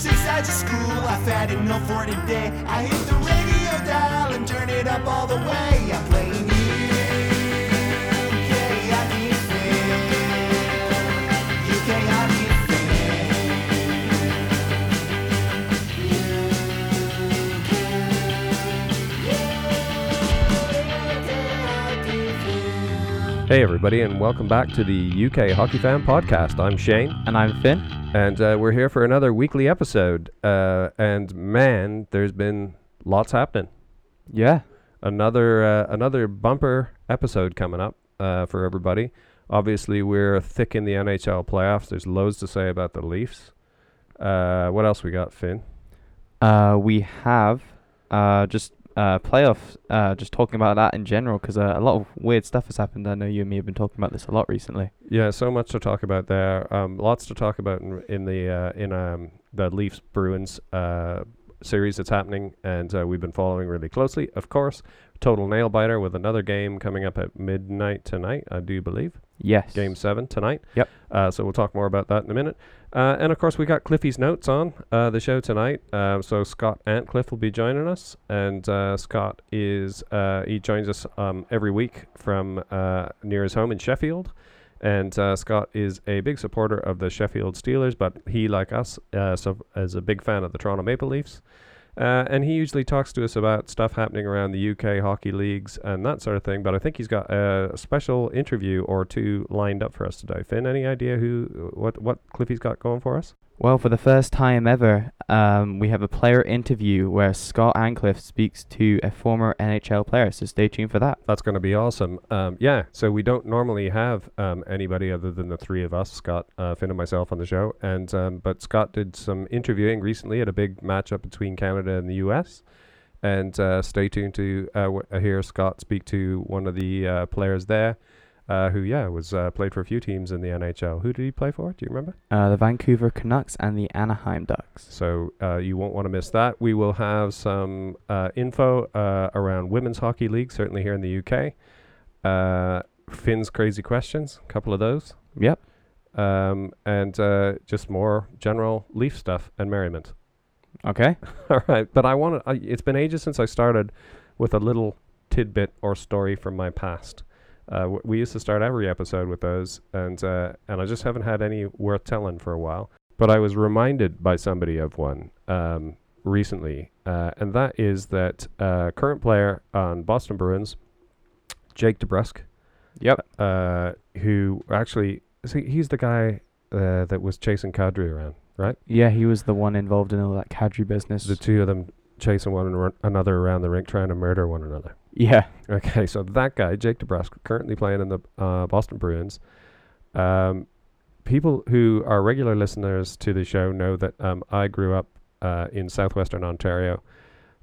six sides of school. I've had enough for today. I hit the radio dial and turn it up all the way. I'm playing UK hockey fam. UK hockey Hey, everybody, and welcome back to the UK Hockey Fam Podcast. I'm Shane, And I'm Finn. And uh, we're here for another weekly episode. Uh, and man, there's been lots happening. Yeah. Another uh, another bumper episode coming up uh, for everybody. Obviously, we're thick in the NHL playoffs. There's loads to say about the Leafs. Uh, what else we got, Finn? Uh, we have uh, just uh, playoffs, uh, just talking about that in general because uh, a lot of weird stuff has happened. I know you and me have been talking about this a lot recently. Yeah, so much to talk about there. Um, lots to talk about in, in the uh, in um, the Leafs Bruins uh, series that's happening, and uh, we've been following really closely. Of course, total nail biter with another game coming up at midnight tonight, I do believe. Yes. Game seven tonight. Yep. Uh, so we'll talk more about that in a minute. Uh, and of course, we got Cliffy's notes on uh, the show tonight. Um, so Scott Antcliffe will be joining us, and uh, Scott is uh, he joins us um, every week from uh, near his home in Sheffield. And uh, Scott is a big supporter of the Sheffield Steelers, but he, like us, uh, so is a big fan of the Toronto Maple Leafs. Uh, and he usually talks to us about stuff happening around the UK hockey leagues and that sort of thing. But I think he's got a special interview or two lined up for us today. Finn, any idea who, what, what Cliffy's got going for us? Well, for the first time ever, um, we have a player interview where Scott Antcliffe speaks to a former NHL player. So stay tuned for that. That's going to be awesome. Um, yeah, so we don't normally have um, anybody other than the three of us, Scott, uh, Finn, and myself on the show. And um, but Scott did some interviewing recently at a big matchup between Canada and the U.S. And uh, stay tuned to uh, w- hear Scott speak to one of the uh, players there, uh, who yeah was uh, played for a few teams in the NHL. Who did he play for? Do you remember? Uh, the Vancouver Canucks and the Anaheim Ducks. So uh, you won't want to miss that. We will have some uh, info uh, around women's hockey league, certainly here in the UK. Uh, Finn's crazy questions, a couple of those, Yep. um, and uh, just more general Leaf stuff and merriment. Okay. All right, but I want to. It's been ages since I started with a little tidbit or story from my past. Uh, w- we used to start every episode with those, and uh, and I just haven't had any worth telling for a while. But I was reminded by somebody of one um, recently, uh, and that is that uh, current player on Boston Bruins, Jake DeBrusk, Yep. uh, who actually see, he's the guy uh, that was chasing Kadri around, right? Yeah, he was the one involved in all that Kadri business. The two of them chasing one ar- another around the rink, trying to murder one another. yeah. Okay, so that guy, Jake DeBrusk, currently playing in the uh, Boston Bruins. Um, people who are regular listeners to the show know that um, I grew up uh, in southwestern Ontario,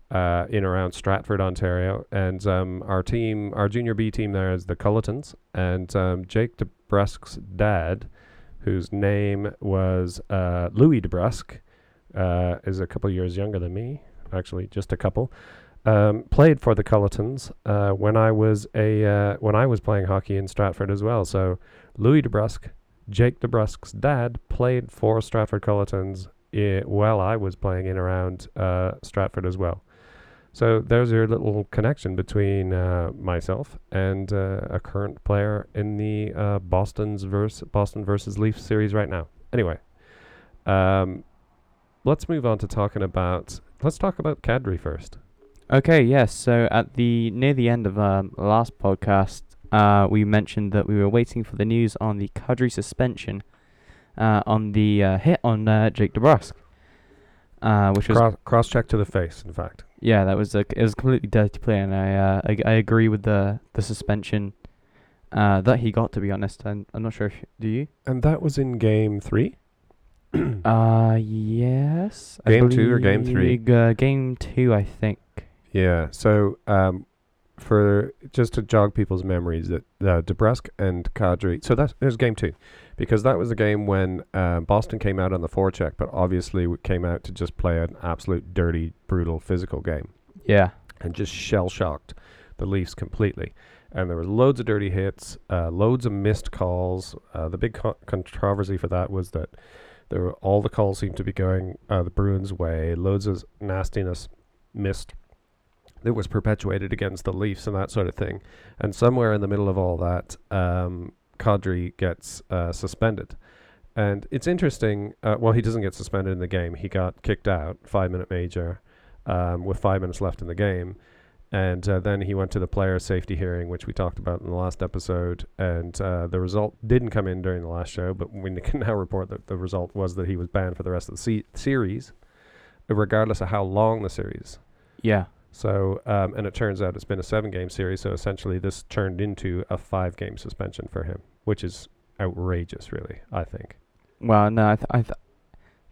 uh, in around Stratford, Ontario, and um, our team, our junior B team there is the Cullitons, and um, Jake DeBrusk's dad, whose name was uh, Louis DeBrusk, uh, is a couple years younger than me, actually, just a couple um, played for the Cullitons uh, when I was a uh, when I was playing hockey in Stratford as well. So Louis DeBrusk, Jake DeBrusk's dad, played for Stratford Cullitons i- while I was playing in around uh, Stratford as well. So there's your little connection between uh, myself and uh, a current player in the uh, Boston's verse Boston versus Leafs series right now. Anyway, um, let's move on to talking about. Let's talk about Kadri first. Okay, yes. So at the near the end of um, last podcast, uh, we mentioned that we were waiting for the news on the Kadri suspension uh, on the uh, hit on uh, Jake DeBrusk, uh, which was Cross, cross check to the face, in fact. yeah, that was a it was a completely dirty play, and I uh, I, I agree with the the suspension uh, that he got. To be honest, and I'm not sure if do you. And that was in game three? Uh yes. I Game two or game three? believe, Uh, game two, I think. Yeah. So, um, for just to jog people's memories, that uh, DeBrusk and Kadri. So that's there's game two, because that was the game when uh, Boston came out on the forecheck, but obviously w- came out to just play an absolute dirty, brutal, physical game, Yeah. and just shell shocked the Leafs completely. And there was loads of dirty hits, uh, loads of missed calls. Uh, the big co- controversy for that was that There were all the calls seemed to be going uh, the Bruins' way. Loads of nastiness missed that was perpetuated against the Leafs and that sort of thing. And somewhere in the middle of all that, um, Kadri gets uh, suspended. And it's interesting. Uh, well, he doesn't get suspended in the game. He got kicked out, five minute major, um, with five minutes left in the game. And uh, then he went to the player safety hearing, which we talked about in the last episode. And uh, the result didn't come in during the last show, but we can now report that the result was that he was banned for the rest of the se- series, regardless of how long the series. Yeah. So, um, and it turns out it's been a seven game series. So essentially, this turned into a five game suspension for him, which is outrageous, really, I think. Well, no, I, th- I th-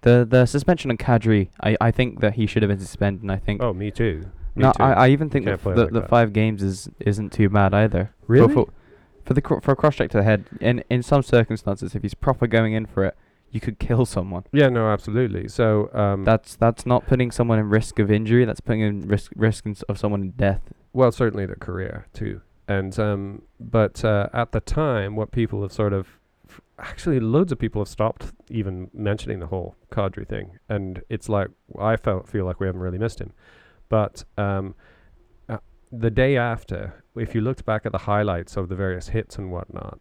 the the suspension on Kadri, I, I think that he should have been suspended. And I think Oh, me too. Me no, too. I, I even think Can't that play the, like the that. five games is isn't too bad either. For- Really? For, for the cro- for a cross check to the head, in in some circumstances, if he's proper going in for it, you could kill someone. yeah, no, absolutely. So, um, That's that's not putting someone in risk of injury. That's putting in risk risk in s- of someone in death. well, certainly their career too. And um, but uh, at the time, what people have sort of f- actually loads of people have stopped even mentioning the whole Kadri thing, and it's like I felt feel like we haven't really missed him. But um, uh, the day after, if you looked back at the highlights of the various hits and whatnot,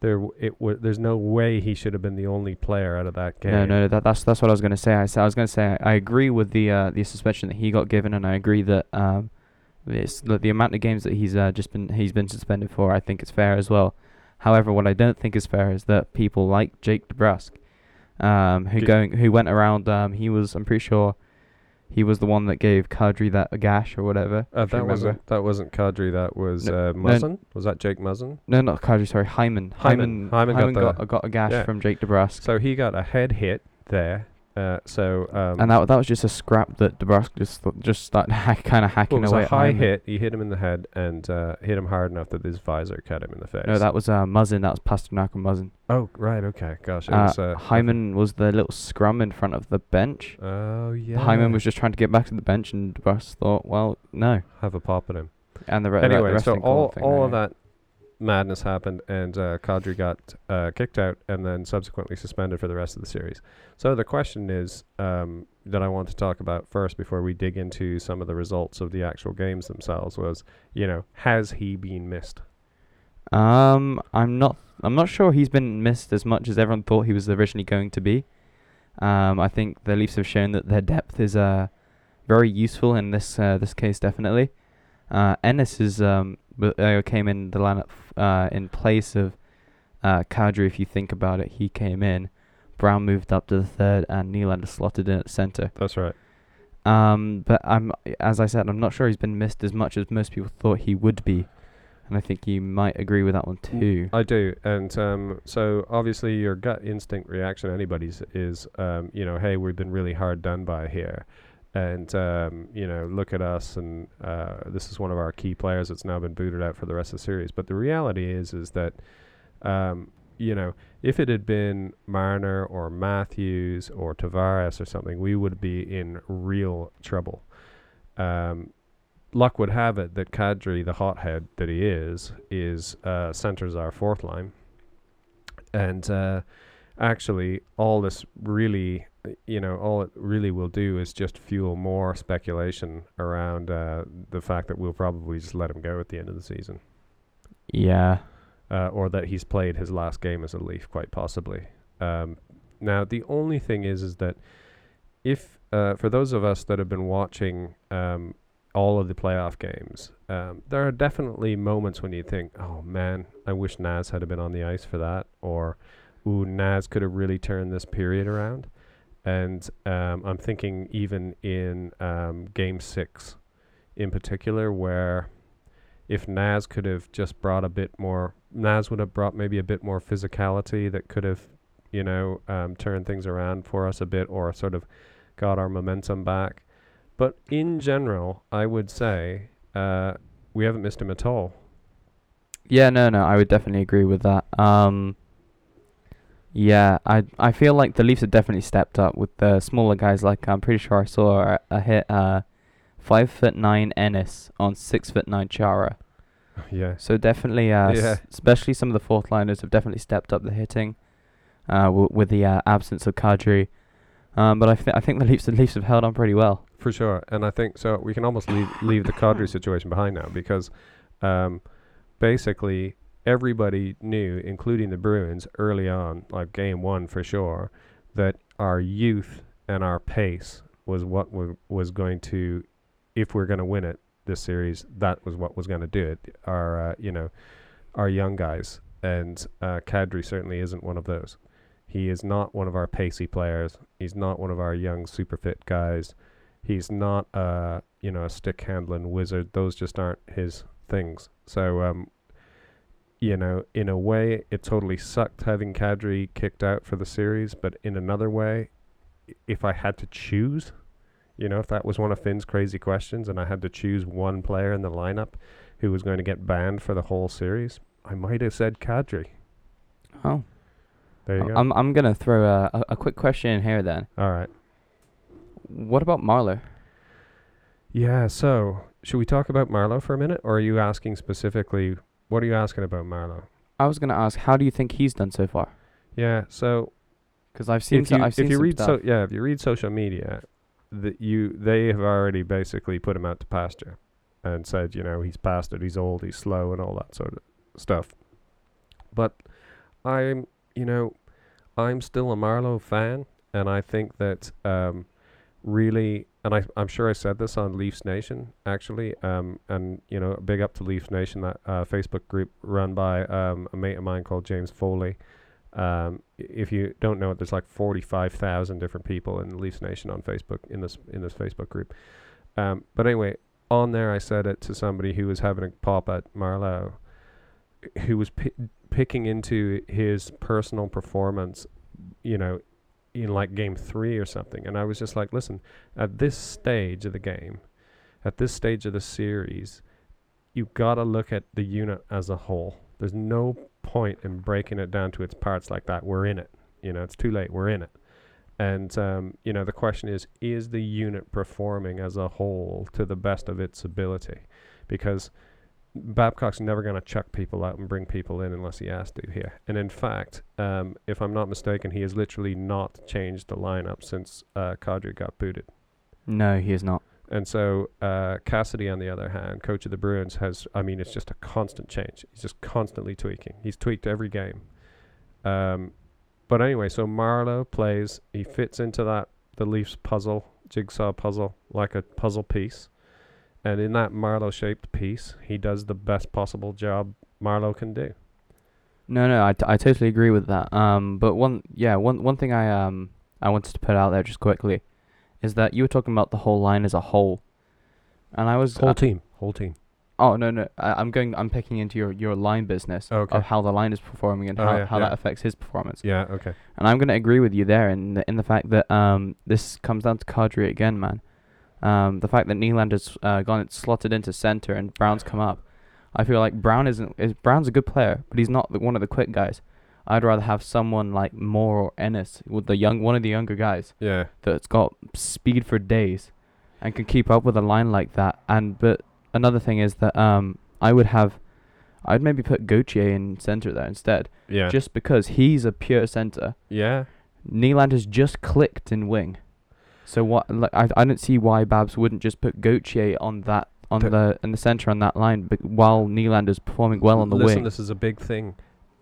there w- it w- there's no way he should have been the only player out of that game. No, no, that, that's that's what I was gonna say. I, I was gonna say I, I agree with the uh, the suspension that he got given, and I agree that um, it's the, the amount of games that he's uh, just been he's been suspended for. I think it's fair as well. However, what I don't think is fair is that people like Jake DeBrusk, um, who G- going who went around. Um, he was I'm pretty sure he was the one that gave Kadri that gash or whatever. Uh, that wasn't that wasn't Kadri. That was No, uh, no. Muzzin. Was that Jake Muzzin? No, not Kadri. Sorry, Hyman. Hyman. Hyman. Hyman got got, got, a gash yeah. from Jake DeBrusk. So he got a head hit there. Uh, so um, and that that was just a scrap that DeBrusk just th- just started hack, kind of well, hacking it was away. a at high Hyman. hit. He hit him in the head and uh, hit him hard enough that his visor cut him in the face. No, that was uh, Muzzin. That was Pastrnak and Muzzin. Oh right, okay, gosh. It Uh, was, uh, Hyman was the little scrum in front of the bench. Oh yeah. Hyman was just trying to get back to the bench, and DeBrusk thought, well, no. have a pop at him. And the, re- anyway, rest so all thing, all of that madness happened, and uh, Kadri got uh, kicked out, and then subsequently suspended for the rest of the series. So the question is um, that I want to talk about first, before we dig into some of the results of the actual games themselves, was you know has he been missed? Um, I'm not. I'm not sure he's been missed as much as everyone thought he was originally going to be. Um, I think the Leafs have shown that their depth is uh very useful in this uh, this case definitely. Uh, Ennis is um uh, came in the lineup uh in place of uh Kadri. If you think about it, he came in. Brown moved up to the third, and Nylander slotted in at center. That's right. Um, but I'm, as I said, I'm not sure he's been missed as much as most people thought he would be, and I think you might agree with that one too. I do, and um, so obviously your gut instinct reaction, anybody's, is um, you know, hey, we've been really hard done by here, and um, you know, look at us, and uh, this is one of our key players that's now been booted out for the rest of the series. But the reality is, is that um, you know, if it had been Marner or Matthews or Tavares or something, we would be in real trouble. Um, luck would have it that Kadri, the hothead that he is, is uh, centers our fourth line, and uh, actually, all this really, you know, all it really will do is just fuel more speculation around uh, the fact that we'll probably just let him go at the end of the season, Yeah. uh, or that he's played his last game as a Leaf, quite possibly. Um, now, the only thing is, is that if uh, for those of us that have been watching um, all of the playoff games, um, there are definitely moments when you think, "Oh man, I wish Naz had been on the ice for that," or "Ooh, Naz could have really turned this period around." And um, I'm thinking even in um, Game Six, in particular, where if Naz could have just brought a bit more, Naz would have brought maybe a bit more physicality that could have, you know, um, turned things around for us a bit, or sort of got our momentum back. But in general, I would say uh, we haven't missed him at all. Yeah, no, no, I would definitely agree with that. Um, yeah, I I feel like the Leafs have definitely stepped up with the smaller guys. Like I'm pretty sure I saw a, a hit uh, five foot nine Ennis on six foot nine Chara. yeah. So definitely, uh, Yeah. s- especially some of the fourth liners have definitely stepped up the hitting. uh, w- with the uh, absence of Kadri. Um, but I, th- I think the Leafs the Leafs have held on pretty well. For sure, and I think so. We can almost leave leave the Kadri situation behind now because, um, basically everybody knew, including the Bruins, early on, like game one for sure, that our youth and our pace was what wa- was going to, if we're going to win it this series, that was what was going to do it. Our, uh, you know, our young guys, and uh, Kadri certainly isn't one of those. He is not one of our pacey players. He's not one of our young super fit guys. He's not a you know a stick handling wizard. Those just aren't his things. So um, you know, in a way, it totally sucked having Kadri kicked out for the series. But in another way, if I had to choose, you know, if that was one of Finn's crazy questions, and I had to choose one player in the lineup who was going to get banned for the whole series, I might have said Kadri. Oh, There you go. I'm I'm gonna throw a, a, a quick question in here then. All right. What about Marleau? Yeah. So, should we talk about Marleau for a minute, or are you asking specifically? What are you asking about Marleau? I was gonna ask, how do you think he's done so far? Yeah. So Because I've seen if so- you I've seen if you read stuff. so yeah if you read social media, that you they have already basically put him out to pasture, and said you know he's past it, he's old, he's slow, and all that sort of stuff. But I'm you know I'm still a Marleau fan, and I think that um, really, and I I'm sure I said this on Leafs Nation actually, um, and you know big up to Leafs Nation that uh, Facebook group run by um, a mate of mine called James Foley. Um, if you don't know it, there's like 45,000 different people in Leafs Nation on Facebook in this in this Facebook group. Um, but anyway, on there I said it to somebody who was having a pop at Marleau, who was pi- picking into his personal performance, you know, in like game three or something, and I was just like, listen, at this stage of the game, at this stage of the series, you gotta look at the unit as a whole. There's no point in breaking it down to its parts like that. We're in it. You know, it's too late. We're in it. And um, you know, the question is: Is the unit performing as a whole to the best of its ability? Because Babcock's never going to chuck people out and bring people in unless he has to here. And in fact, um, if I'm not mistaken, he has literally not changed the lineup since uh, Kadri got booted. no, he has not. And so uh, Cassidy, on the other hand, coach of the Bruins, has, I mean, it's just a constant change. He's just constantly tweaking. He's tweaked every game. Um, but anyway, so Marleau plays, he fits into that, the Leafs puzzle, jigsaw puzzle, like a puzzle piece. And in that Marleau shaped piece, he does the best possible job Marleau can do. No, no, I, t- I totally agree with that. Um, but one, yeah, one one thing I um I wanted to put out there just quickly, is that you were talking about the whole line as a whole, and I was Whole uh, team, whole team. Oh no no, I, I'm going. I'm picking into your, your line business Okay. of how the line is performing and Oh, how, yeah, how yeah. that affects his performance. Yeah, okay. And I'm gonna agree with you there in the in the fact that um this comes down to Kadri again, man. Um, the fact that Nylander's uh, gone slotted into center and Brown's come up. I feel like Brown isn't. Is, Brown's a good player, but he's not the, one of the quick guys. I'd rather have someone like Moore or Ennis with the young one of the younger guys Yeah. that's got speed for days and can keep up with a line like that. And but another thing is that um I would have I'd maybe put Gauthier in center there instead, Yeah. just because he's a pure center. yeah. Nylander's just clicked in wing, so what? Like, I I don't see why Babs wouldn't just put Gauthier on that on The- the in the center on that line, but while Nylander's performing well on the Listen, wing. this is a big thing,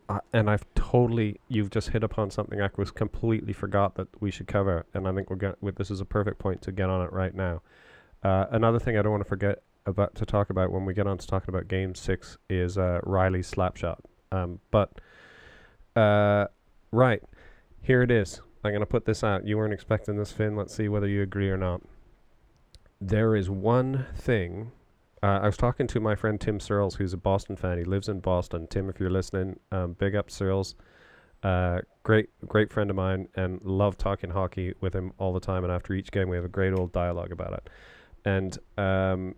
uh, and I've totally you've just hit upon something I was completely forgot that we should cover, and I think we're going. This is a perfect point to get on it right now. Uh, another thing I don't want to forget about to talk about when we get on to talking about Game Six is uh, Rielly's slap shot. Um, but uh, right here it is. I'm gonna put this out. You weren't expecting this, Finn. Let's see whether you agree or not. There is one thing uh, I was talking to my friend Tim Searles, who's a Boston fan. He lives in Boston. Tim, if you're listening, um, big up Searles. Uh, great, great friend of mine, and love talking hockey with him all the time. And after each game, we have a great old dialogue about it. And um,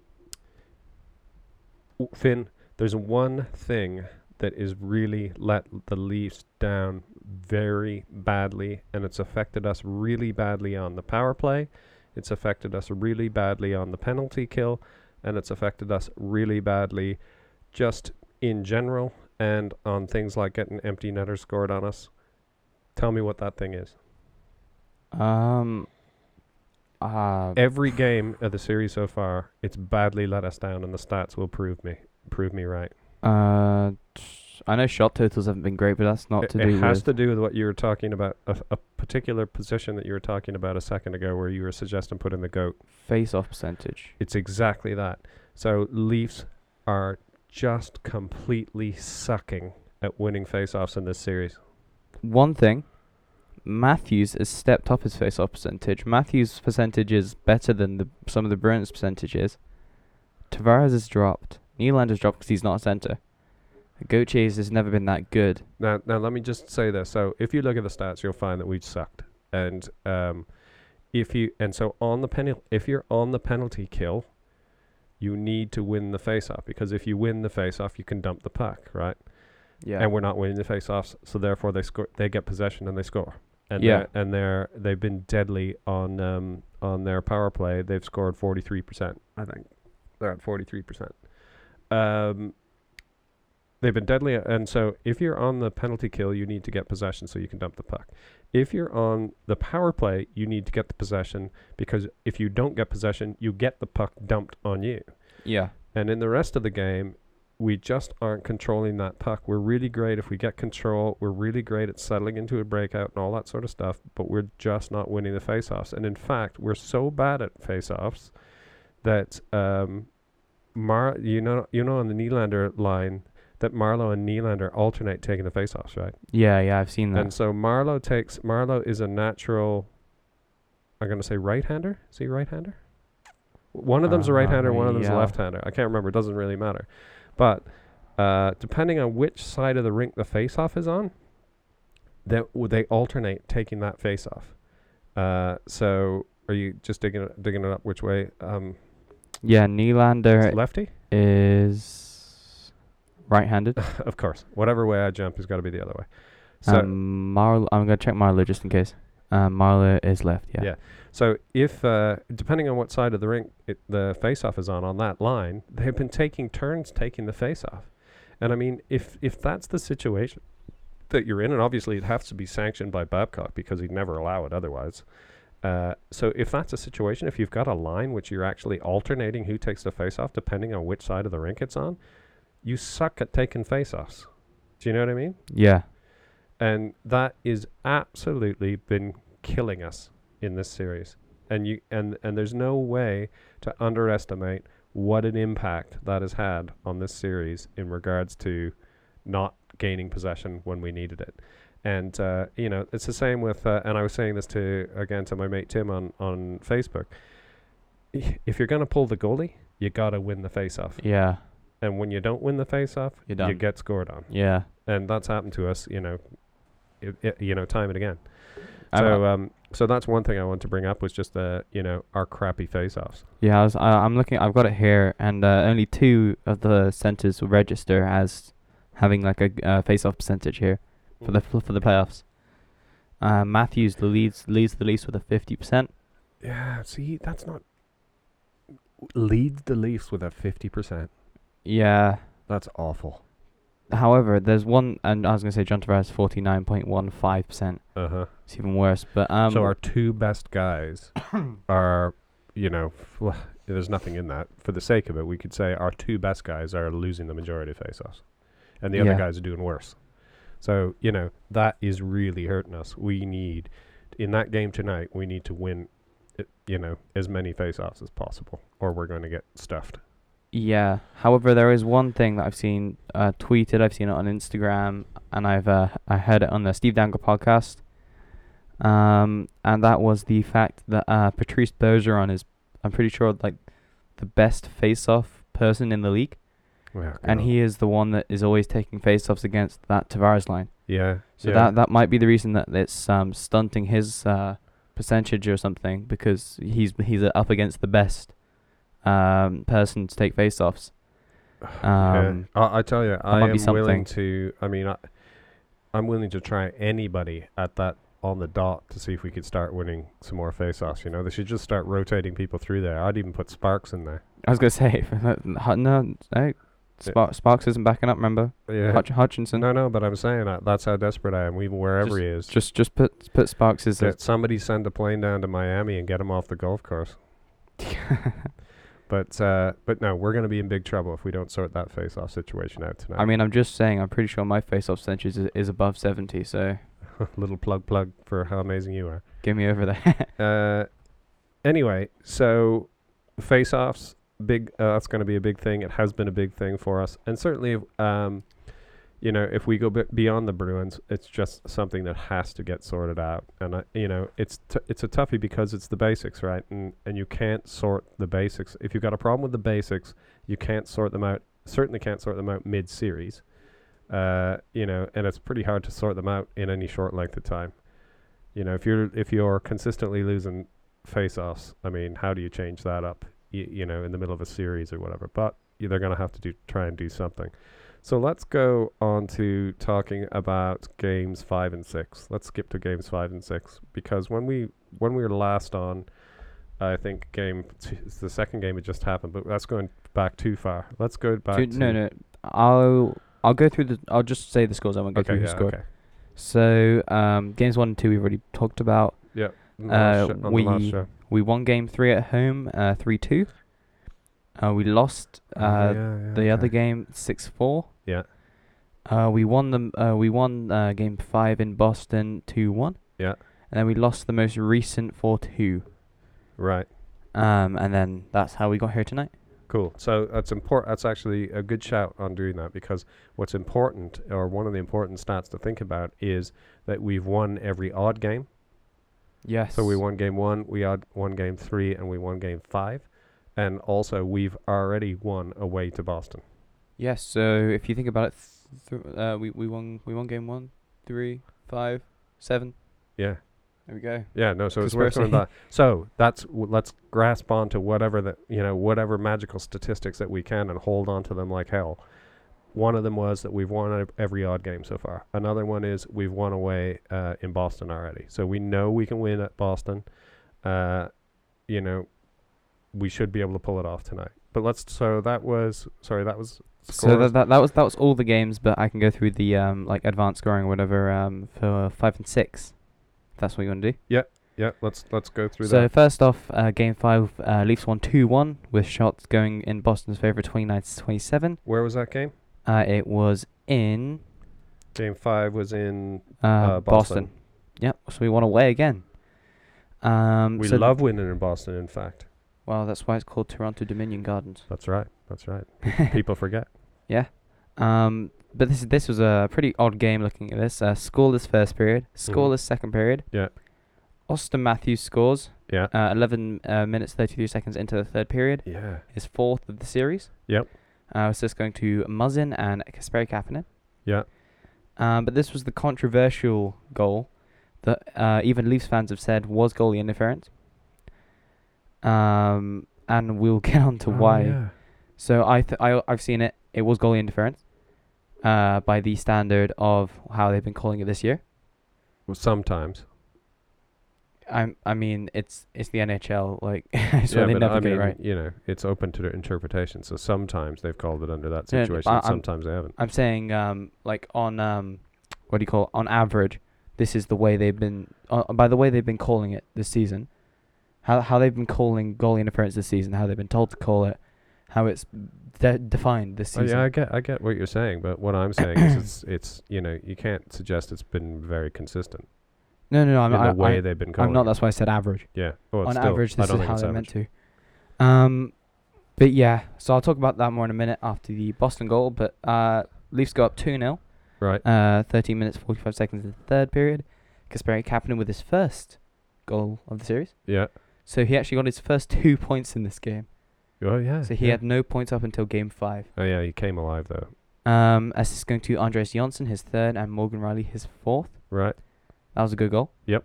Finn, there's one thing that is really let the Leafs down very badly, and it's affected us really badly on the power play. It's affected us really badly on the penalty kill and it's affected us really badly just in general and on things like getting empty netters scored on us. Tell me what that thing is. Um. Uh, Every game of the series so far, it's badly let us down, and the stats will prove me prove me right. Uh, I know shot totals haven't been great, but that's not it to do. it has with. to do with what you were talking about, a, a particular position that you were talking about a second ago, where you were suggesting putting the goat. face off percentage. It's exactly that. So Leafs are just completely sucking at winning face-offs in this series. One thing, Matthews has stepped up his face off percentage. Matthews' percentage is better than the some of the Bruins' percentages. Tavares has dropped. Nylander's dropped because he's not a center. Gauthier has never been that good. Now, now let me just say this. So, if you look at the stats, you'll find that we've sucked. And um, if you and so on the penalty, if you're on the penalty kill, you need to win the face-off because if you win the face-off, you can dump the puck, right? Yeah. And we're not winning the face-offs, so therefore they score. They get possession and they score. And Yeah. they're, and they're they've been deadly on um on their power play. They've scored forty three percent. I think they're at forty three percent. Um, they've been deadly, and so if you're on the penalty kill, you need to get possession so you can dump the puck. If you're on the power play, you need to get the possession because if you don't get possession, you get the puck dumped on you. yeah. And in the rest of the game, we just aren't controlling that puck. We're really great if we get control. We're really great at settling into a breakout and all that sort of stuff, but we're just not winning the faceoffs. And in fact, we're so bad at faceoffs that um, Mar, you know, you know, on the Nylander line, that Marleau and Nylander alternate taking the faceoffs, right? Yeah, yeah, I've seen that. And so Marleau takes Marleau is a natural. I'm going to say right-hander. Is he right-hander? One of them's a Uh, right-hander, one of them's a left-hander. I can't remember. It doesn't really matter. But uh, depending on which side of the rink the face-off is on, that w- they alternate taking that face-off. Uh, so are you just digging it, digging it up which way? Um, yeah, Nylander it's lefty, is right-handed. of course. Whatever way I jump has got to be the other way. So um, Marleau, I'm gonna check Marleau just in case. Um, Marleau is left. Yeah. Yeah. So if uh, depending on what side of the rink it, the face-off is on on that line, they've been taking turns taking the face-off, and I mean if if that's the situation that you're in, and obviously it has to be sanctioned by Babcock because he'd never allow it otherwise. Uh, so if that's a situation, if you've got a line which you're actually alternating who takes the face-off depending on which side of the rink it's on, you suck at taking face-offs. Do you know what I mean? Yeah. and that is absolutely been killing us in this series and you and and there's no way to underestimate what an impact that has had on this series in regards to not gaining possession when we needed it and uh, you know it's the same with uh, and I was saying this to again to my mate Tim on on Facebook if you're going to pull the goalie you got to win the face off Yeah. and when you don't win the face off You're you get scored on Yeah. and that's happened to us, you know, i i you know, time and again. So, um, so that's one thing I want to bring up was just the, you know, our crappy face-offs. Yeah, I was, I, I'm looking. I've got it here, and uh, only two of the centers register as having like a uh, face-off percentage here for the for the playoffs. Uh, Matthews leads leads the Leafs with a fifty percent. yeah, see, that's not leads the Leafs with a fifty percent. Yeah. That's awful. However, there's one, and I was gonna say John Tavares forty nine point one five percent. Uh huh. It's even worse. But um, so our two best guys are, you know, well, there's nothing in that. For the sake of it, we could say our two best guys are losing the majority of face-offs, and the Yeah. other guys are doing worse. So you know that is really hurting us. We need in that game tonight. We need to win, uh, you know, as many face-offs as possible, or we're going to get stuffed. Yeah. However, there is one thing that I've seen uh, tweeted. I've seen it on Instagram, and I've uh, I heard it on the Steve Dangle podcast. Um, and that was the fact that uh, Patrice Bergeron is, I'm pretty sure, like the best face-off person in the league, And he is the one that is always taking face-offs against that Tavares line. yeah. So yeah. that that might be the reason that it's um stunting his uh percentage or something because he's he's up against the best um person to take face-offs. Yeah. Um, I, I tell you, I am willing to. I mean, I, I'm willing to try anybody at that on the dot to see if we could start winning some more face-offs. You know, they should just start rotating people through there. I'd even put Sparks in there. I was gonna say, no, no, Spark, Sparks isn't backing up. Remember Yeah. Hutch, Hutchinson. No, no, but I'm saying that that's how desperate I am. Even wherever he is, Just just put put Sparks as that somebody send a plane down to Miami and get him off the golf course. But uh, but no, we're going to be in big trouble if we don't sort that face-off situation out tonight. I mean, I'm just saying. I'm pretty sure my face-off percentage is, is above 70. So little plug plug for how amazing you are. get me over there. Uh, anyway, so face-offs, big. Uh, that's going to be a big thing. It has been a big thing for us, and certainly, um, you know, if we go b- beyond the Bruins, it's just something that has to get sorted out. And I, you know, it's t- it's a toughie because it's the basics, right? And and you can't sort the basics. If you've got a problem with the basics, you can't sort them out. Certainly can't sort them out mid-series. Uh, you know, and it's pretty hard to sort them out in any short length of time. You know, if you're if you're consistently losing face-offs, I mean, how do you change that up? Y- you know, in the middle of a series or whatever. But they're going to have to do try and do something. So let's go on to talking about games five and six. Let's skip to games five and six because when we when we were last on, I think game t- the second game had just happened, but that's going back too far. Let's go back. Dude, to no, no. I'll I'll go through the. I'll just say the scores. I won't go Okay, through yeah, who scored. okay. So um, games one and two we've already talked about. Yeah. Uh, sho- on the last we-. We won game three at home, uh, three two. Uh, we lost uh, Oh, yeah, yeah, the other game six four. Yeah. Uh, we won them. Uh, we won uh, game five in Boston two one. Yeah. And then we lost the most recent four two. Right. Um, and then that's how we got here tonight. Cool. So that's important. That's actually a good shout on doing that because what's important, or one of the important stats to think about, is that we've won every odd game. Yes. So we won game one, we odd won game three, and we won game five, and also we've already won away to Boston. Yes. So if you think about it, th- th- uh, we we won we won game one, three, five, seven. Yeah. There we go. Yeah. No. So it's worth doing that. So that's w- let's grasp onto whatever that you know whatever magical statistics that we can and hold on to them like hell. One of them was that we've won every odd game so far. Another one is we've won away uh, in Boston already. So we know we can win at Boston. Uh, you know, we should be able to pull it off tonight. But let's. So that was sorry. That was. So that, that that was that was all the games, but I can go through the um like advanced scoring or whatever um for five and six. If that's what you want to do. yeah. Yeah, let's let's go through that. So first off, uh, game five, uh, Leafs won two one with shots going in Boston's favor, twenty nine to twenty seven. Where was that game? Uh, it was in Game five was in. uh, Uh, Boston. Boston. Yep. So we won away again. Um, We so love winning in Boston. In fact, Well, that's why it's called Toronto Dominion Gardens. that's right. That's right. People forget. Yeah. Um, but this this was a pretty odd game. Looking at this, uh, scoreless first period, scoreless second period. Mm-hmm. Yeah. Auston Matthews scores. Yeah. Uh, 11 uh, minutes 33 seconds into the third period. Yeah. His fourth of the series. Yep. Uh, it's just going to Muzzin and Kasperi Kapanen. Yeah. Um, but this was the controversial goal that uh, even Leafs fans have said was goalie interference. Um, and we'll get on to Oh, why. yeah. So I, th- I I've seen it. It was goalie interference. Uh, by the standard of how they've been calling it this year. Well, sometimes. I I mean it's it's the NHL like so yeah, they but never I get mean, it right. you know, it's open to interpretation. So sometimes they've called it under that situation. I- I'm- sometimes they haven't. I'm saying um like on um what do you call it? on average this is the way they've been uh, by the way they've been calling it this season. How how they've been calling goalie interference this season, how they've been told to call it, how it's de- defined this Oh, season. yeah, I get, I get what you're saying, but what I'm saying is, it's, it's, you know, you can't suggest it's been very consistent no, no, no. I'm, in the I, way I, they've been calling. I'm not. That's why I said average. Yeah. Well, on still, average, this is how they're meant to. Um, but yeah, so I'll talk about that more in a minute after the Boston goal. But uh, Leafs go up two 0 Right. Uh, 13 minutes 45 seconds in the third period. Kasperi Kapanen with his first goal of the series. Yeah. So he actually got his first two points in this game. Oh yeah. So he yeah. had no points up until game five. Oh yeah, he came alive though. Um, assist going to Andreas Johnsson, his third, and Morgan Rielly, his fourth. Right. That was a good goal. Yep.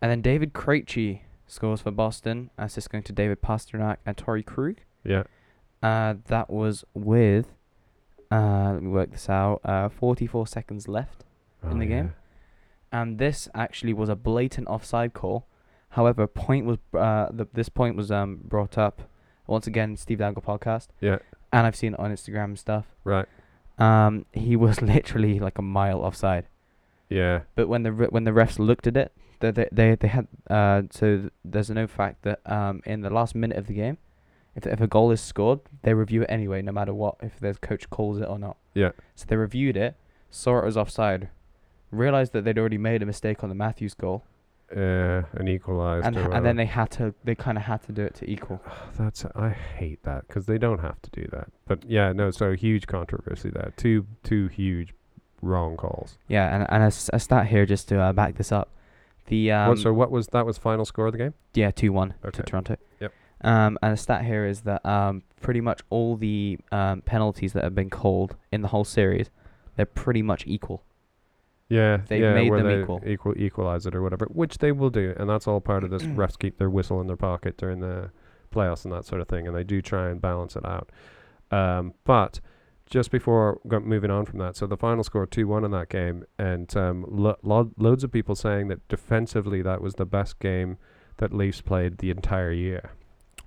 And then David Krejci scores for Boston. Assist going to David Pastrnak and Torey Krug. Yeah. Uh, that was with. Uh, let me work this out. Uh, 44 seconds left, In Oh, the game? and this actually was a blatant offside call. However, point was uh, the, this point was um brought up once again in Steve Dangle podcast. Yeah. and I've seen it on Instagram and stuff. Right. Um, he was literally like a mile offside. Yeah. But when the re- when the refs looked at it, they they they, they had uh so th- there's known fact that um in the last minute of the game, if if a goal is scored, they review it anyway, no matter what, if the coach calls it or not. Yeah. So they reviewed it, saw it was offside, realized that they'd already made a mistake on the Matthews goal, Uh, an equalized. and and then they had to they kind of had to do it to equal. That's I hate that because they don't have to do that. But yeah, no. So huge controversy there. Two two huge wrong calls. Yeah, and and a, s- a stat here just to uh, back this up. The um what, so what was that? Was final score of the game? yeah two one Okay. to Toronto. Yep. Um, and a stat here is that um pretty much all the um penalties that have been called in the whole series, they're pretty much equal. Yeah, They've yeah, made where them they equal. equal equalize it or whatever, which they will do, and that's all part of this. refs keep their whistle in their pocket during the playoffs and that sort of thing, and they do try and balance it out. Um, but just before moving on from that, so the final score two one in that game, and um, lo- lo- loads of people saying that defensively that was the best game that Leafs played the entire year.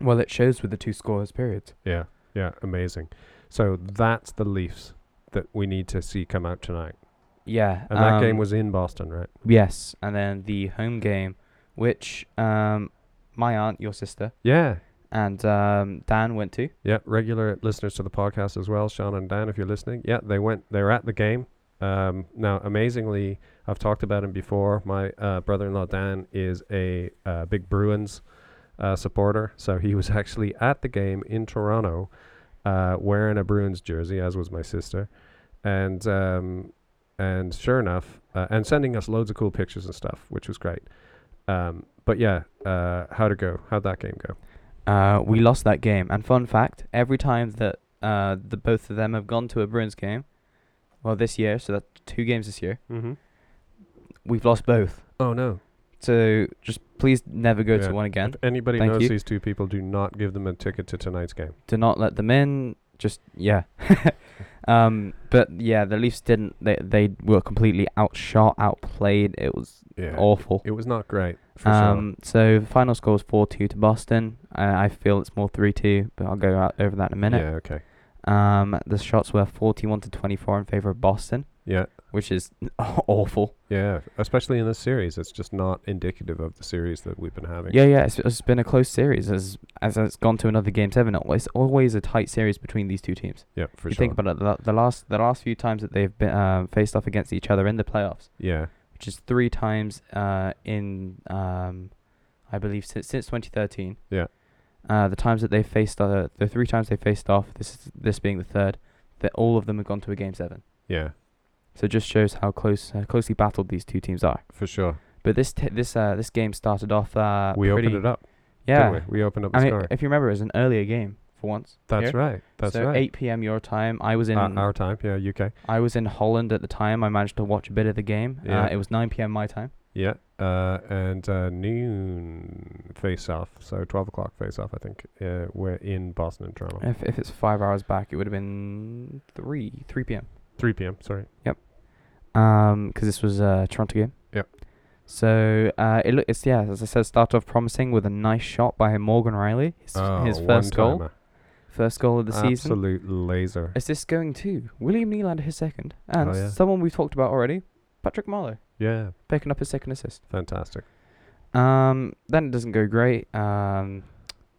Well, it shows with the two scores periods. Yeah, yeah, amazing. So that's the Leafs that we need to see come out tonight, Yeah. and that game um, was in Boston, right? yes, and then the home game, which um my aunt, your sister, Yeah, and um Dan went to. Yeah, regular listeners to the podcast as well, Sean and Dan, if you're listening. Yeah, they went. They were at the game. Um, now, amazingly, I've talked about him before. My uh, brother-in-law Dan is a uh, big Bruins uh, supporter, so he was actually at the game in Toronto, uh, wearing a Bruins jersey, as was my sister, and um, and sure enough, uh, and sending us loads of cool pictures and stuff, which was great. Um, but yeah, uh, how'd it go? How'd that game go? Uh, we lost that game. And fun fact: every time that uh the both of them have gone to a Bruins game, well, this year, so that's two games this year, Mm-hmm. we've lost both. Oh no. So just please never go Yeah. to one again. If anybody Thank knows you. these two people, do not give them a ticket to tonight's game. Do not let them in. Just yeah. um, but yeah, the Leafs didn't. They they were completely outshot, outplayed. It was Yeah. awful. It was not great for Um, so final score was four two to Boston. Uh, I feel it's more three two, but I'll go out over that in a minute. Yeah. Okay. Um, the shots were forty one to twenty four in favor of Boston, Yeah. which is awful. Yeah. Especially in this series, it's just not indicative of the series that we've been having. Yeah, yeah, it's, it's been a close series as as it's gone to another game seven. It's always a tight series between these two teams. Yeah. For you sure. think about it, the, the last the last few times that they've been um, faced off against each other in the playoffs, yeah. Which is three times uh, in um, I believe since since 2013. Yeah. Uh, the times that they faced uh, the three times they faced off, this is, this being the third, that all of them have gone to a game seven. Yeah. So it just shows how close uh, closely battled these two teams are. For sure. But this t- this uh, this game started off uh, we opened it up. Yeah. We? we opened up the I mean, if you remember, it was an earlier game for once. That's here. right. That's so right. 8 p.m. your time. I was in Uh, our time. Yeah. UK. I was in Holland at the time. I managed to watch a bit of the game. Yeah. Uh, it was 9 p.m. my time. Yeah. Uh, and uh, noon face off. So 12 o'clock face off, I think. Uh, we're in Boston and Toronto. If if it's five hours back, it would have been three 3 p.m. 3 p.m. Sorry. Yep. Um, because this was a Toronto game. Yep. So uh, it look it's yeah as I said, started off promising with a nice shot by Morgan Rielly, his, Oh, his first goal. First goal of the season. Absolute laser. Is this going to William Nylander his second, and Oh, yeah. someone we've talked about already, Patrick Marleau, Yeah. picking up his second assist. Fantastic. Um, then it doesn't go great. Um,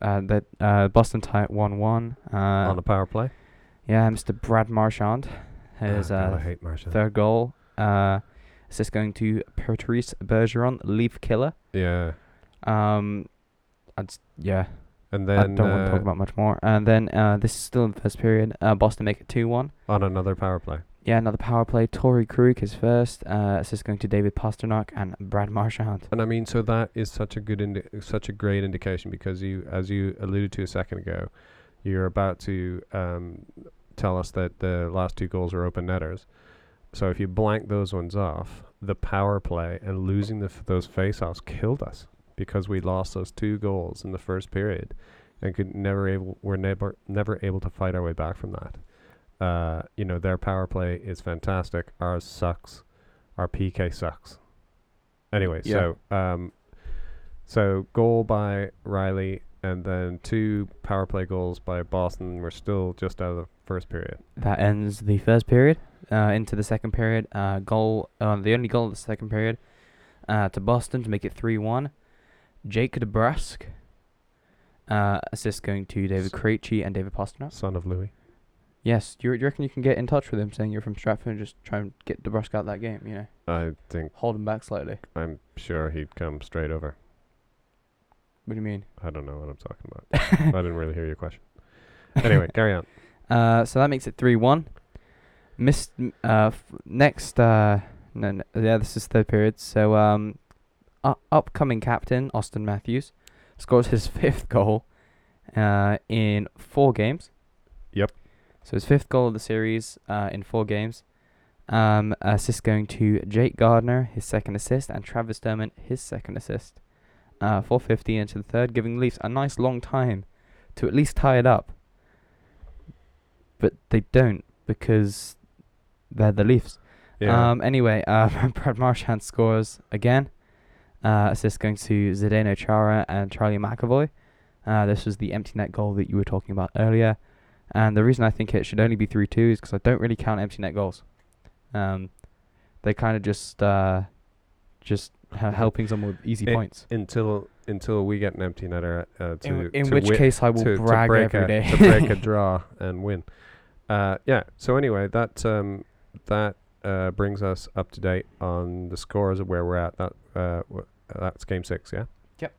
uh, that uh, Boston tie at one one. Uh, On the power play. yeah, Mr. Brad Marchand, his Ah, God, I uh, hate Martian. third goal. Uh, is this going to Patrice Bergeron, leaf killer? Yeah. Um, I'd, yeah, And then I don't want to uh, talk about much more. And then uh, this is still in the first period. Uh, Boston make it two one. on another power play. Yeah, another power play. Torey Krug is first. Uh, assist going to David Pastrnak and Brad Marchand. And I mean, so that is such a good, indi- such a great indication because you, as you alluded to a second ago, you're about to um, tell us that the last two goals are open netters. So if you blank those ones off, the power play and losing the f- those face-offs killed us because we lost those two goals in the first period and could never able were never never able to fight our way back from that. Uh, you know, their power play is fantastic. Ours sucks. Our PK sucks. Anyway, Yeah. so um, so goal by Rielly. and then two power play goals by Boston. We're still just out of the first period. That ends the first period. Uh, into the second period. Uh, goal. Uh, the only goal of the second period. Uh, to Boston to make it three one. Jake DeBrusk. Uh, assist going to David Krejci and David Pastrnak. Son of Louis. Yes, do you, do you reckon you can get in touch with him, saying you're from Stratford, and just try and get DeBrusk out that game? You know, I think hold him back slightly. I'm sure he'd come straight over. What do you mean? I don't know what I'm talking about. I didn't really hear your question. Anyway, carry on. Uh, so that makes it three one. Missed uh f- next uh no, no yeah this is third period. So um, u- upcoming captain Auston Matthews scores his fifth goal, uh in four games. Yep. So his fifth goal of the series uh in four games. Um, assist going to Jake Gardiner, his second assist, and Travis Dermott, his second assist. Uh, 450 into the third, giving the Leafs a nice long time to at least tie it up but they don't because they're the Leafs. Yeah. Um. Anyway, uh, Brad Marchand scores again. Uh, assist going to Zdeno Chara and Charlie McAvoy. Uh, this was the empty net goal that you were talking about earlier, and the reason I think it should only be three two is because I don't really count empty net goals. Um, they kind of just uh, just ha- helping someone with easy points. until until we get an empty netter uh, to In, in to which wi- case, I will to, to break every a, day. to break a draw and win. Uh, yeah. So anyway, that um, that uh, brings us up to date on the scores of where we're at. That uh, w- that's game six. Yeah. Yep.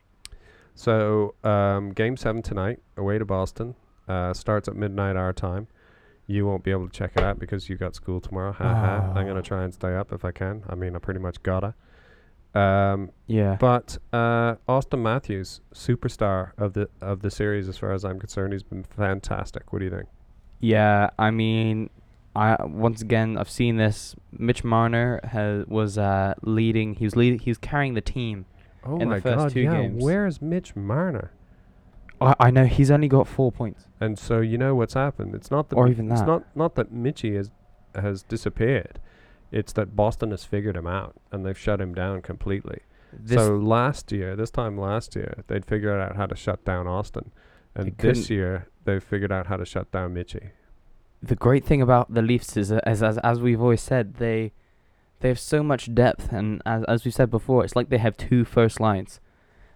So um, game seven tonight, away to Boston, uh, starts at midnight our time. You won't be able to check it out because you got school tomorrow. Ha ha. I'm gonna try and stay up if I can. I mean, I pretty much gotta. Um, yeah. but uh, Auston Matthews, superstar of the of the series, as far as I'm concerned, he's been fantastic. What do you think? Yeah, I mean, I once again I've seen this. Mitch Marner has was uh leading. He was lead, He was carrying the team. Oh In the my first God! two yeah, games. where's Mitch Marner? I I know he's only got four points. And so you know what's happened. It's not that Or even it's not not that Mitchie has has disappeared. It's that Boston has figured him out and they've shut him down completely. This so last year, this time last year, they'd figured out how to shut down Auston, and this year they've figured out how to shut down Mitchie. The great thing about the Leafs is, uh, as as as we've always said, they they have so much depth, and as as we said before, it's like they have two first lines.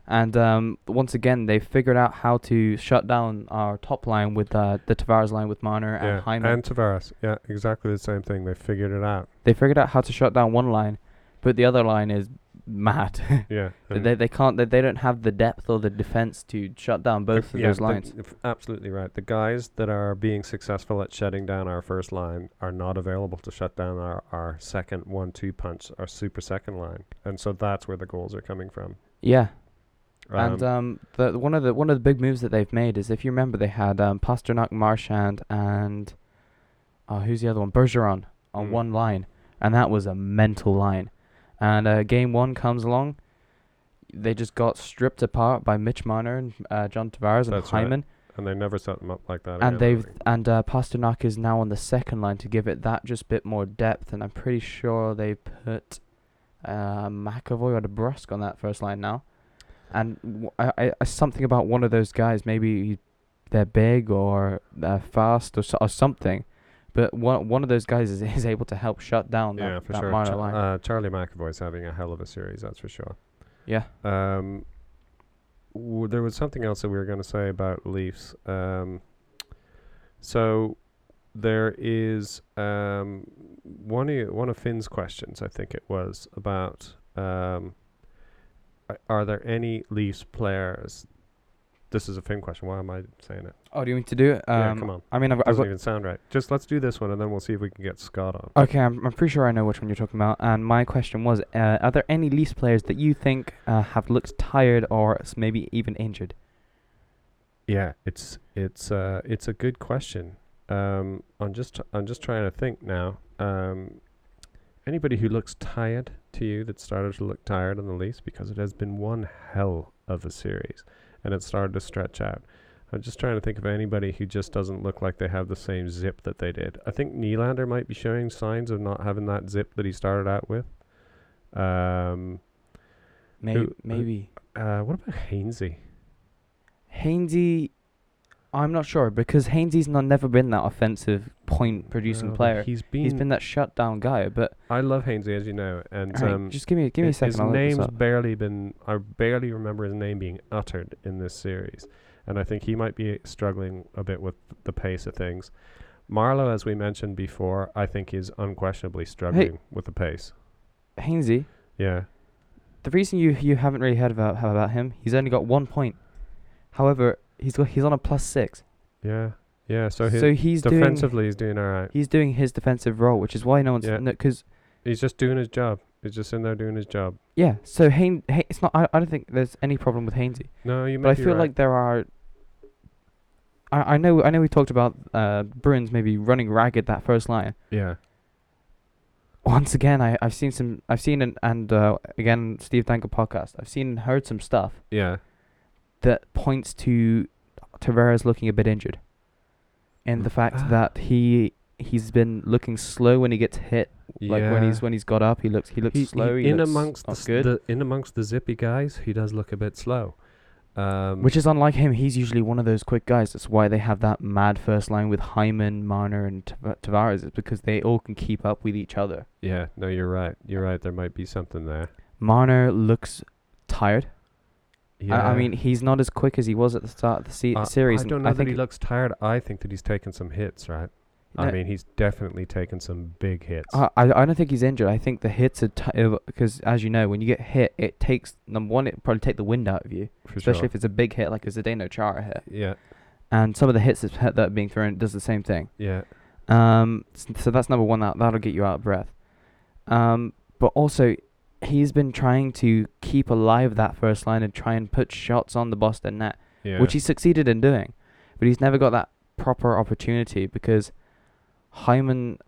And um, once again, they've figured out how to shut down our top line with uh, the Tavares line with Marner and yeah, Hyman. and Tavares. Yeah, exactly the same thing. They figured it out. they figured out how to shut down one line, but the other line is mad. Yeah, they they can't they, they don't have the depth or the defense to shut down the- both of yeah, those lines. f- absolutely right. The guys that are being successful at shutting down our first line are not available to shut down our, our second one-two punch, our super second line, and so that's where the goals are coming from. Yeah, Um, and um, the one of the one of the big moves that they've made is if you remember they had um, Pastrnak, Marchand, and uh, who's the other one? Bergeron on Mm. one line, and that was a mental line. And uh, game one comes along, they just got stripped apart by Mitch Marner and uh, John Tavares and That's right. Hyman, and they never set them up like that. and they've and uh, Pastrnak is now on the second line to give it that just bit more depth. And I'm pretty sure they put uh, McAvoy or DeBrusk on that first line now. And w- I, I- I- something about one of those guys, maybe they're big or they're fast or, so, or something. But one one of those guys is, is able to help shut down yeah, that, for that sure. Marner Char- line. uh, Charlie McAvoy's having a hell of a series, that's for sure. yeah. Um, w- there was something else that we were going to say about Leafs. Um, so there is um, one of one of Finn's questions. I think it was about um, are there any Leafs players? This is a Finn question. Why am I saying it? Oh, do you want me to do it? Um, yeah, come on. I mean, I've, I've Doesn't got even sound right. Just let's do this one, and then we'll see if we can get Scott on. Okay, I'm, I'm pretty sure I know which one you're talking about. And my question was, uh, are there any Leafs players that you think uh, have looked tired or s- maybe even injured? Yeah, it's it's uh it's a good question. Um, I'm just I'm just trying to think now. Um, anybody who looks tired to you that started to look tired on the Leafs because it has been one hell of a series, and it started to stretch out. I'm just trying to think of anybody who just doesn't look like they have the same zip that they did. I think Nylander might be showing signs of not having that zip that he started out with. Um, Maybe. Who- maybe. uh, what about Hainsey? Hainsey, I'm not sure because Hainsey's not never been that offensive point producing No, player. He's been. He's been that shutdown guy. But I love Hainsey, as you know, and alright, um, just give me give me a second. His I'll name's barely been. I barely remember his name being uttered in this series, and I think he might be struggling a bit with the pace of things. Marleau, as we mentioned before, I think is unquestionably struggling with the pace. Hainsey. Yeah, The reason you you haven't really heard about about him, he's only got one point. However, he's got he's on a plus six. yeah, yeah. So, his So he's doing defensively, he's doing all right. he's doing his defensive role, which is why no one's Yeah. because He's just doing his job. He's just in there doing his job. yeah. So Hain, Hain it's not. I, I don't think there's any problem with Hainsey, No, you. but I feel right. like there are. I, I know I know we talked about uh Bruins maybe running ragged that first line. yeah, Once again, I I've seen some I've seen and and uh, again Steve Dangle podcast. I've seen and heard some stuff yeah. that points to Tavares looking a bit injured, and the fact Ah. that he he's been looking slow when he gets hit. Like when he's when he's got up, he looks he looks He- slow. He, in looks amongst the, good. the in amongst the zippy guys, he does look a bit slow. Um, Which is unlike him. He's usually one of those quick guys. That's why they have that mad first line with Hyman, Marner, and Tavares. It's because they all can keep up with each other. yeah, no, you're right. You're right. There might be something there. Marner looks tired. Yeah, I, I mean, he's not as quick as he was at the start of the se- I- series. I don't know that think he looks tired. I think that he's taken some hits. Right. I mean, he's definitely taken some big hits. I, I I don't think he's injured. I think the hits are because, as you know, when you get hit, it takes number one. It probably take the wind out of you, for especially sure. if it's a big hit like a Zdeno Chara hit. yeah, And some of the hits that that are being thrown does the same thing. yeah, Um, so that's number one. That that'll get you out of breath. Um, but also, he's been trying to keep alive that first line and try and put shots on the Boston net, yeah. which he succeeded in doing. But he's never got that proper opportunity because Hyman,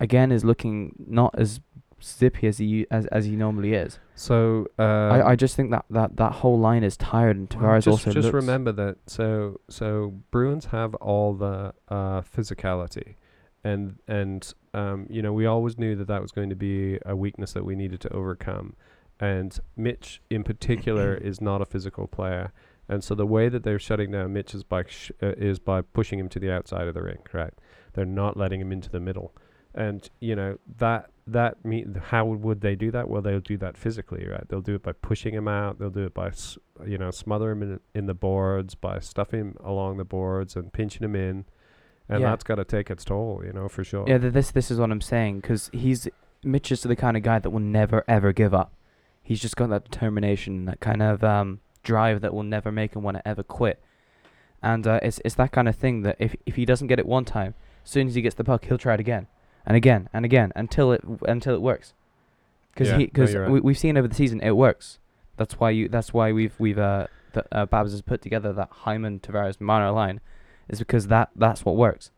again, is looking not as zippy as he as as he normally is. so uh, I, I just think that, that that whole line is tired, and Well, Tavares just, also just remember that so so Bruins have all the uh, physicality, and and um, you know we always knew that that was going to be a weakness that we needed to overcome, and Mitch in particular is not a physical player, and so the way that they're shutting down Mitch is by sh- uh, is by pushing him to the outside of the ring. Correct? They're not letting him into the middle, and you know that that mean how would they do that? Well, they'll do that physically, right? They'll do it by pushing him out. They'll do it by s- you know smother him in in the boards, by stuffing him along the boards and pinching him in, and Yeah. that's got to take its toll, you know, for sure. Yeah, th- this this is what I'm saying because he's Mitch is the kind of guy that will never ever give up. He's just got that determination, that kind of um, drive that will never make him want to ever quit. And uh, it's it's that kind of thing that if if he doesn't get it one time, as soon as he gets the puck, he'll try it again and again and again until it until it works. Because Yeah, he no, because you're right. we we've seen over the season it works. That's why you that's why we've we've uh, the, uh Babs has put together that Hyman Tavares Marner line, is because that that's what works.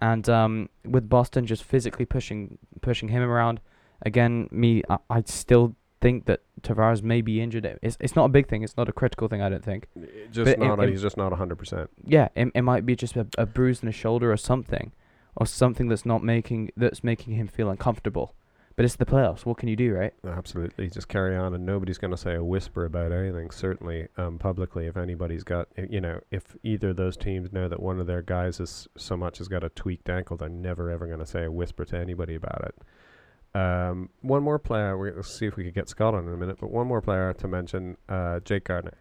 And um, with Boston just physically pushing pushing him around, again, me, I, I still think that Tavares may be injured. It's it's not a big thing. It's not a critical thing. I don't think. Just but not. im- im- he's just not hundred percent. Yeah, it, it might be just a, a bruise in the shoulder or something, or something that's not making that's making him feel uncomfortable. But it's the playoffs. What can you do, right? Absolutely, just carry on, and nobody's going to say a whisper about anything. Certainly, um, publicly, if anybody's got, you know, if either of those teams know that one of their guys is so much has got a tweaked ankle, they're never ever going to say a whisper to anybody about it. Um, one more player. we'll see if we could get Scott on in a minute, but one more player to mention, uh, Jake Gardiner.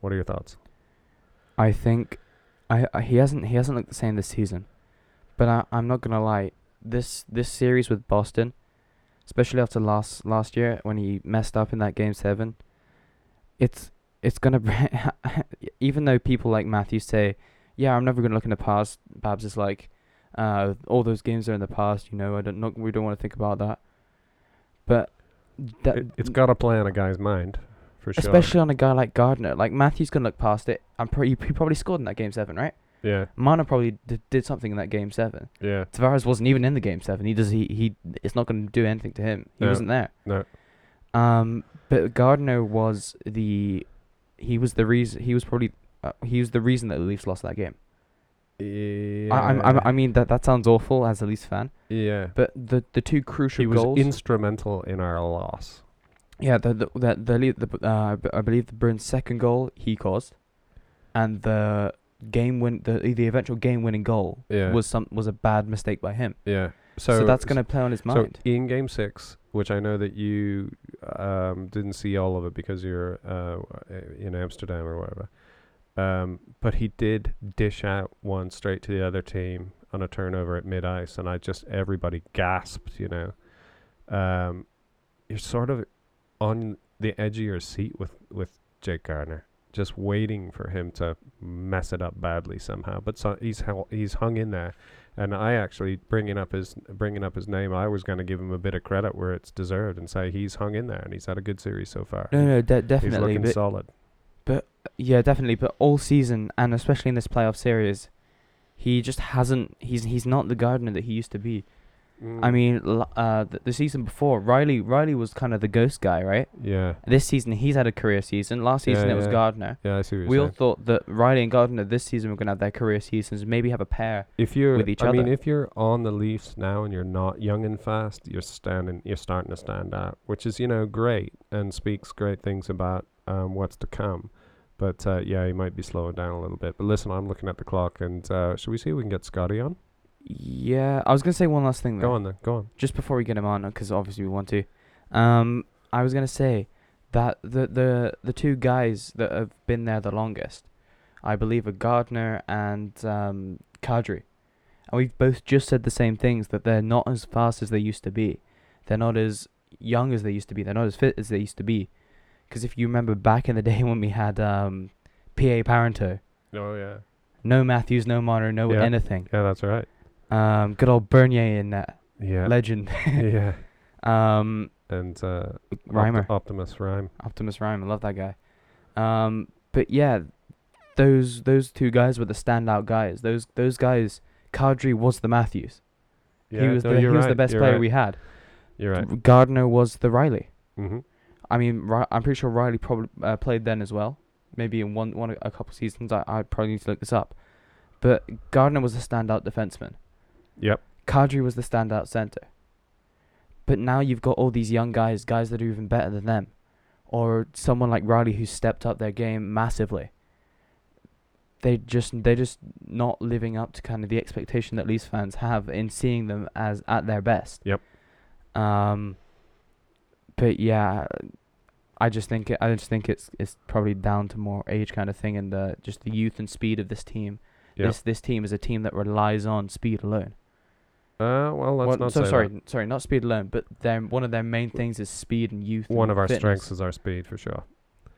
What are your thoughts? I think, I, I he hasn't he hasn't looked the same this season, but I I'm not gonna lie. This this series with Boston, especially after last last year when he messed up in that game seven, it's it's gonna even though people like Matthew say, yeah, I'm never gonna look in the past. Babs is like, uh, all those games are in the past. You know, I don't not we don't want to think about that. But that It, it's got to play on a guy's mind, for sure. especially on a guy like Gardiner, like Matthew's gonna look past it. I'm he he probably scored in that game seven, right? Yeah, Marner probably d- did something in that game seven. yeah, Tavares wasn't even in the game seven. He does he he. It's not going to do anything to him. He No. wasn't there. no, Um, but Gardiner was the, he was the reason. He was probably uh, he was the reason that the Leafs lost that game. yeah. I I'm, I'm, I mean that that sounds awful as a Leafs fan, yeah. but the the two crucial He was goals. instrumental in our loss. yeah, the the the, the, Le- the uh, I b- I believe the Bruins' second goal he caused, and the game win the the eventual game winning goal Yeah. was some was a bad mistake by him. yeah. So, So, that's gonna play on his So mind. in game six, which I know that you um, didn't see all of it because you're uh, in Amsterdam or whatever, um, but he did dish out one straight to the other team on a turnover at mid ice, and I just everybody gasped. You know, um, you're sort of on the edge of your seat with with Jake Gardiner, just waiting for him to mess it up badly somehow. But so he's he's hung in there, and I actually bringing up his bringing up his name, I was going to give him a bit of credit where it's deserved and say he's hung in there and he's had a good series so far. no, no, de- he's definitely. looking But, solid. yeah, definitely. But all season and especially in this playoff series, he just hasn't. He's he's not the Gardiner that he used to be. I Mm, mean, uh, the, the season before, Rielly Rielly was kind of the ghost guy, right? yeah, This season, he's had a career season. Last Yeah, season, it was. Gardiner. yeah, I see what you're We all saying. thought that Rielly and Gardiner this season were gonna have their career seasons, maybe have a pair. if you're, with each I mean, if you're on the Leafs now and you're not young and fast, you're standing, you're starting to stand out, which is you know great and speaks great things about um, what's to come. But uh, yeah, he might be slowing down a little bit. But listen, I'm looking at the clock, and uh, should we see if we can get Scotty on? Yeah, I was gonna say one last thing though. Go on then, go on. just before we get him on, because obviously we want to. Um, I was gonna say that the the the two guys that have been there the longest, I believe, are Gardiner and um, Kadri, and we've both just said the same things that they're not as fast as they used to be, they're not as young as they used to be, they're not as fit as they used to be, because if you remember back in the day when we had um, P.A. Parenteau, Oh yeah, no Matthews, no Marner, no Yeah. anything, yeah, that's right. Um, good old Bernier in that Yeah, legend, yeah, um. and uh. Opt- Optimus Reim. Optimus Reim, I love that guy. Um, but yeah, those those two guys were the standout guys. Those those guys, Kadri was the Matthews. Yeah, he was no, the he you're was the best player right, we had. You're right. Gardiner was the Rielly. Mm-hmm. I mean, Ri- I'm pretty sure Rielly probably uh, played then as well. Maybe in one one a couple seasons. I I probably need to look this up. But Gardiner was a standout defenseman. Yep. Kadri was the standout center. But now you've got all these young guys, guys that are even better than them, or someone like Rielly who stepped up their game massively. They just they're just not living up to kind of the expectation that Leafs fans have in seeing them as at their best. Yep. Um. But yeah, I just think it, I just think it's it's probably down to more age kind of thing and uh, just the youth and speed of this team. Yep. This this team is a team that relies on speed alone. Uh, well, let's Well, not so say sorry, that. sorry, not speed alone, but their one of their main things is speed and youth. One and of our fitness. strengths is our speed for sure.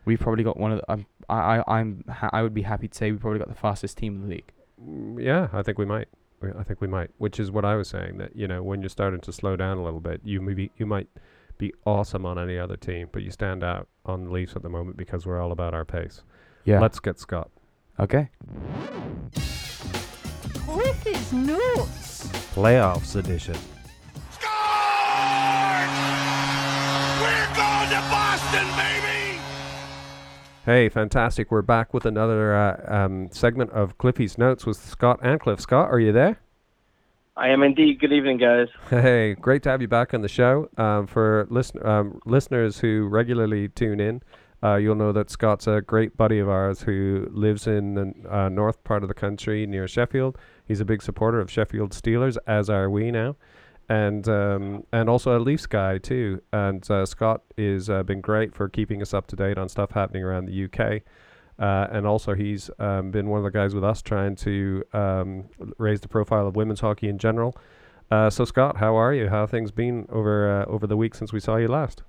We've probably got one of the. I'm, I I I'm ha- I would be happy to say we probably got the fastest team in the league. Mm, Yeah, I think we might. We- I think we might. Which is what I was saying that you know when you're starting to slow down a little bit, you maybe you might be awesome on any other team, but you stand out on the Leafs at the moment because we're all about our pace. Yeah. Let's get Scott. okay. Cliffy's notes. Playoffs edition. Scores! We're going to Boston! Hey, fantastic! We're back with another uh, um, segment of Cliffy's notes with Scott and Cliff. Scott, are you there? I am indeed. Good evening, guys. Hey, great to have you back on the show. Um, for listen, um, listeners who regularly tune in, uh, you'll know that Scott's a great buddy of ours who lives in the uh, north part of the country near Sheffield. He's a big supporter of Sheffield Steelers, as are we now, and um, and also a Leafs guy too. And uh, Scott is uh, been great for keeping us up to date on stuff happening around the UK. Uh, and also, he's um, been one of the guys with us trying to um, raise the profile of women's hockey in general. Uh, so, Scott, how are you? How have things been over uh, over the week since we saw you last?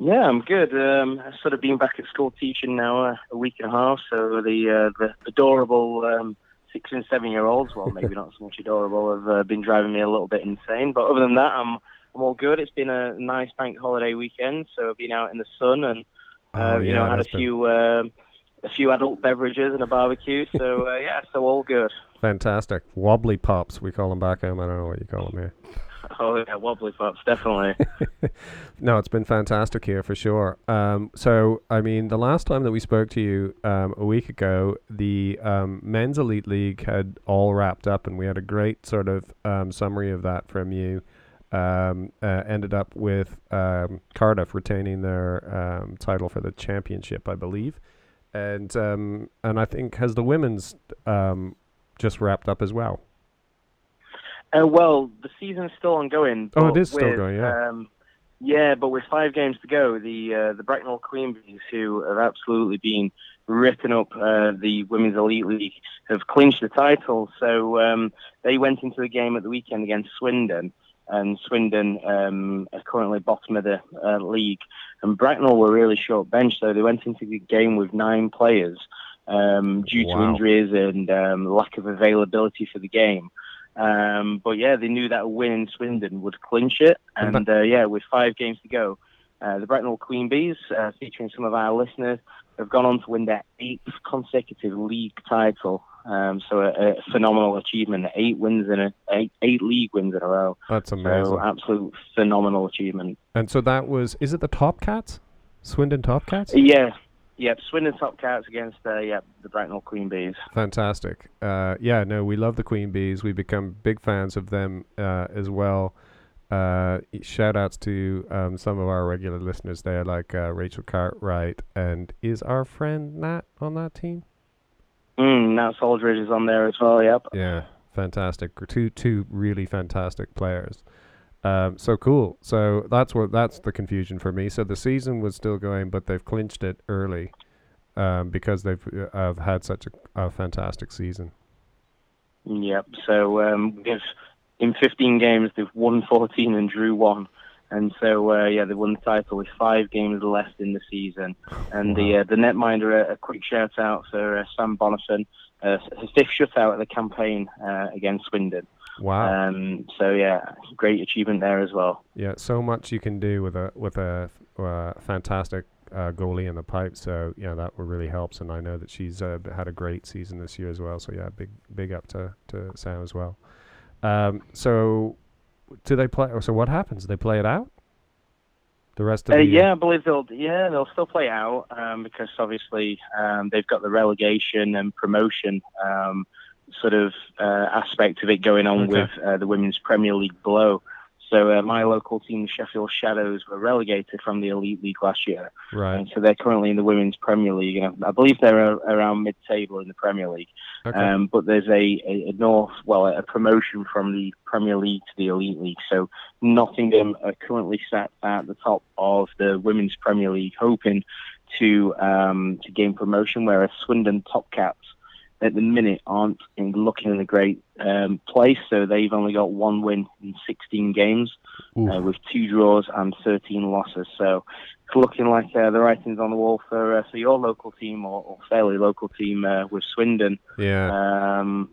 Yeah, I'm good. Um, I've sort of been back at school teaching now uh, a week and a half. So the uh, the adorable um, six and seven year olds, well, maybe not so much adorable, have uh, been driving me a little bit insane. But other than that, I'm I'm all good. It's been a nice bank holiday weekend, so I've been out in the sun and uh, Oh, you yeah, know had a been few um a few adult beverages and a barbecue. So uh, yeah, so all good. Fantastic. Wobbly pops, we call them back home. I don't know what you call them here. Oh yeah, wobbly pops, definitely. no, it's been fantastic here for sure. Um, so, I mean, the last time that we spoke to you um, a week ago, the um, Men's Elite League had all wrapped up, and we had a great sort of um, summary of that from you. Um, uh, ended up with um, Cardiff retaining their title for the championship, I believe. and and I think has the women's just wrapped up as well. Uh, well, the season's still ongoing. Oh, it is still with, going, yeah. Um, yeah, but with five games to go, the uh, the Bracknell Queen Bees, who have absolutely been ripping up uh, the Women's Elite League, have clinched the title. So um, they went into the game at the weekend against Swindon, and Swindon um, are currently bottom of the uh, league. And Bracknell were really short bench, so they went into the game with nine players um, due to injuries and um, lack of availability for the game. Um, but yeah, they knew that a win in Swindon would clinch it. And uh, yeah, with five games to go, uh, the Bracknell Queen Bees, uh, featuring some of our listeners, have gone on to win their eighth consecutive league title. Um, so a, a phenomenal achievement. Eight wins in a eight, eight league wins in a row. That's amazing. So absolute phenomenal achievement. and so that was is it the Top Cats, Swindon Top Cats? Yeah, yep. Swindon Top Cats against uh, yeah the Bracknell Queen Bees. Fantastic. Uh, yeah, no, we love the Queen Bees. We become big fans of them uh, as well. Uh, shout outs to um, some of our regular listeners there, like uh, Rachel Cartwright, and is our friend Nat on that team? Mm, now Aldridge is on there as well. Yep. Yeah, fantastic. Two two really fantastic players. Um, so cool. So that's what that's the confusion for me. So the season was still going, but they've clinched it early um, because they've uh, have had such a, a fantastic season. Yep. So um, they've in 15 games they've won 14 and drew one, and so uh, yeah they won the title with five games left in the season. And the uh, the netminder a, a quick shout out for uh, Sam Bonifan, uh, his fifth shutout of the campaign uh, against Swindon. Wow. Um, so yeah, great achievement there as well. Yeah, so much you can do with a with a uh, fantastic uh, goalie in the pipe. So yeah, that really helps. And I know that she's uh, had a great season this year as well. So yeah, big big up to to Sam as well. Um, so do they play? So what happens? Do they play it out. The rest of Uh, the yeah, I believe they'll yeah they'll still play out um, because obviously um, they've got the relegation and promotion um, sort of uh, aspect of it going on Okay. with uh, the women's Premier League below. So uh, my local team, Sheffield Shadows, were relegated from the Elite League last year, right. and so they're currently in the women's Premier League, and I, I believe they're uh, around mid-table in the Premier League. Okay. Um, but there's a, a, a north, well, a promotion from the Premier League to the Elite League. So Nottingham are currently sat at the top of the Women's Premier League, hoping to um, to gain promotion. Whereas Swindon Top Cats at the minute aren't in, looking in a great um, place. So they've only got one win in 16 games, uh, with two draws and 13 losses. So it's looking like uh, the writing's on the wall for uh, for your local team or, or fairly local team uh, with Swindon. yeah. Um,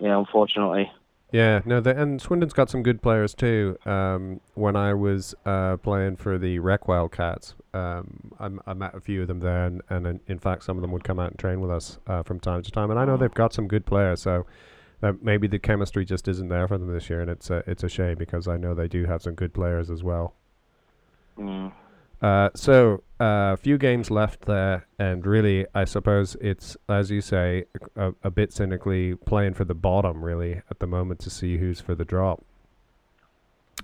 yeah, unfortunately. Yeah, no, the, and Swindon's got some good players too. Um, when I was uh, playing for the Rec Wildcats, um, I, m- I met a few of them there, and, and in, in fact, some of them would come out and train with us uh, from time to time. And I know they've got some good players, so uh, maybe the chemistry just isn't there for them this year, and it's a, it's a shame because I know they do have some good players as well. Mm. Uh, so a few games left there, and really, I suppose it's as you say, a, a bit cynically playing for the bottom, really, at the moment to see who's for the drop.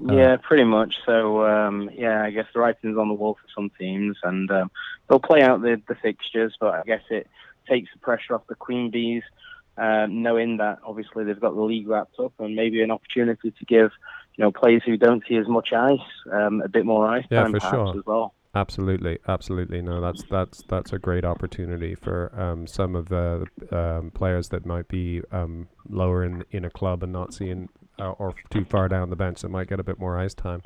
Uh, Yeah, pretty much. So, um, yeah, I guess the writing's on the wall for some teams, and um, they'll play out the, the fixtures, but I guess it takes the pressure off the Queen Bees, uh, knowing that obviously they've got the league wrapped up and maybe an opportunity to give, you know, players who don't see as much ice um, a bit more ice Yeah, time for sure. as well. Absolutely, absolutely. No, that's that's that's a great opportunity for um, some of the um, players that might be um, lower in in a club and not seeing uh, or too far down the bench that might get a bit more ice time.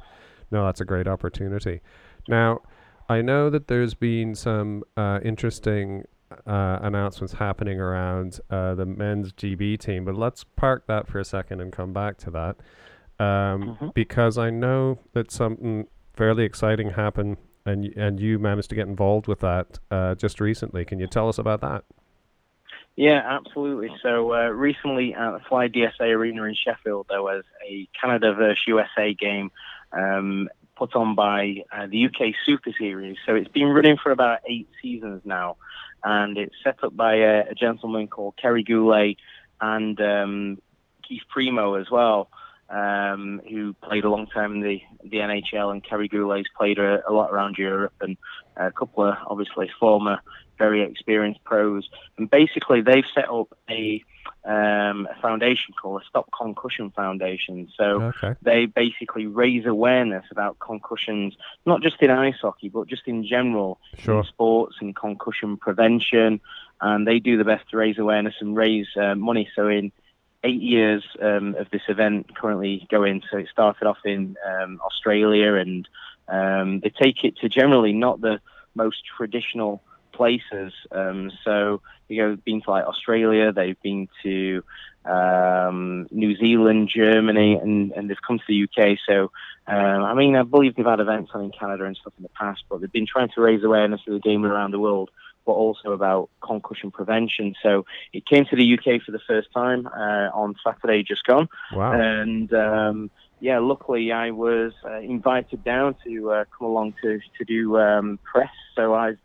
No, that's a great opportunity. Now, I know that there's been some uh, interesting uh, announcements happening around uh, the men's GB team, but let's park that for a second and come back to that um, Mhm. because I know that something fairly exciting happened and y- and you managed to get involved with that uh, just recently. Can you tell us about that? Yeah, absolutely. So uh, recently at the Fly DSA Arena in Sheffield, there was a Canada versus USA game um, put on by uh, the UK Super Series. So it's been running for about eight seasons now, and it's set up by a, a gentleman called Kerry Goulet and um, Keith Primeau as well. Um, who played a long time in the the NHL, and Kerry Goulet's played a, a lot around Europe, and a couple of obviously former very experienced pros. And basically, they've set up a um, a foundation called a Stop Concussion Foundation. So Okay. they basically raise awareness about concussions, not just in ice hockey, but just in general Sure. in sports and concussion prevention. And they do the best to raise awareness and raise uh, money. So in eight years um, of this event currently going, so it started off in um, Australia, and um, they take it to generally not the most traditional places. Um, so you know, been to like Australia, they've been to um, New Zealand, Germany, and, and they've come to the UK. So, um, I mean, I believe they've had events on in Canada and stuff in the past, but they've been trying to raise awareness of the game around the world, but also about concussion prevention. So, it came to the UK for the first time uh, on Saturday just gone, Wow. and um, yeah, luckily I was uh, invited down to uh, come along to to do um, press. So I've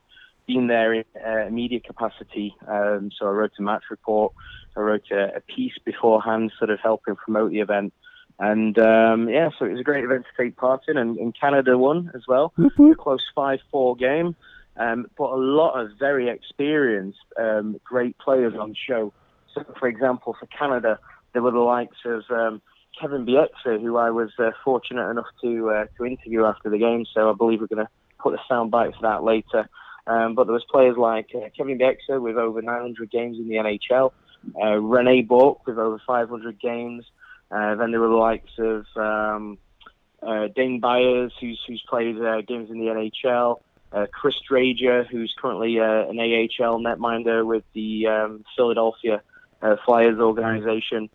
been there in uh, media capacity. Um, so I wrote a match report. I wrote a, a piece beforehand, sort of helping promote the event. And um, yeah, so it was a great event to take part in, and, and Canada won as well. A close five-four game, um, but a lot of very experienced, um, great players on show. So, for example, for Canada, there were the likes of um, Kevin Bieksa, who I was uh, fortunate enough to uh, to interview after the game. So I believe we're going to put the sound bite for that later. Um, but there was players like uh, Kevin Bieksa with over 900 games in the NHL, uh, Rene Bourque with over 500 games. Uh, then there were the likes of um, uh, Dane Byers, who's who's played games in the NHL. Uh, Chris Drager, who's currently uh, an AHL netminder with the um, Philadelphia uh, Flyers organization.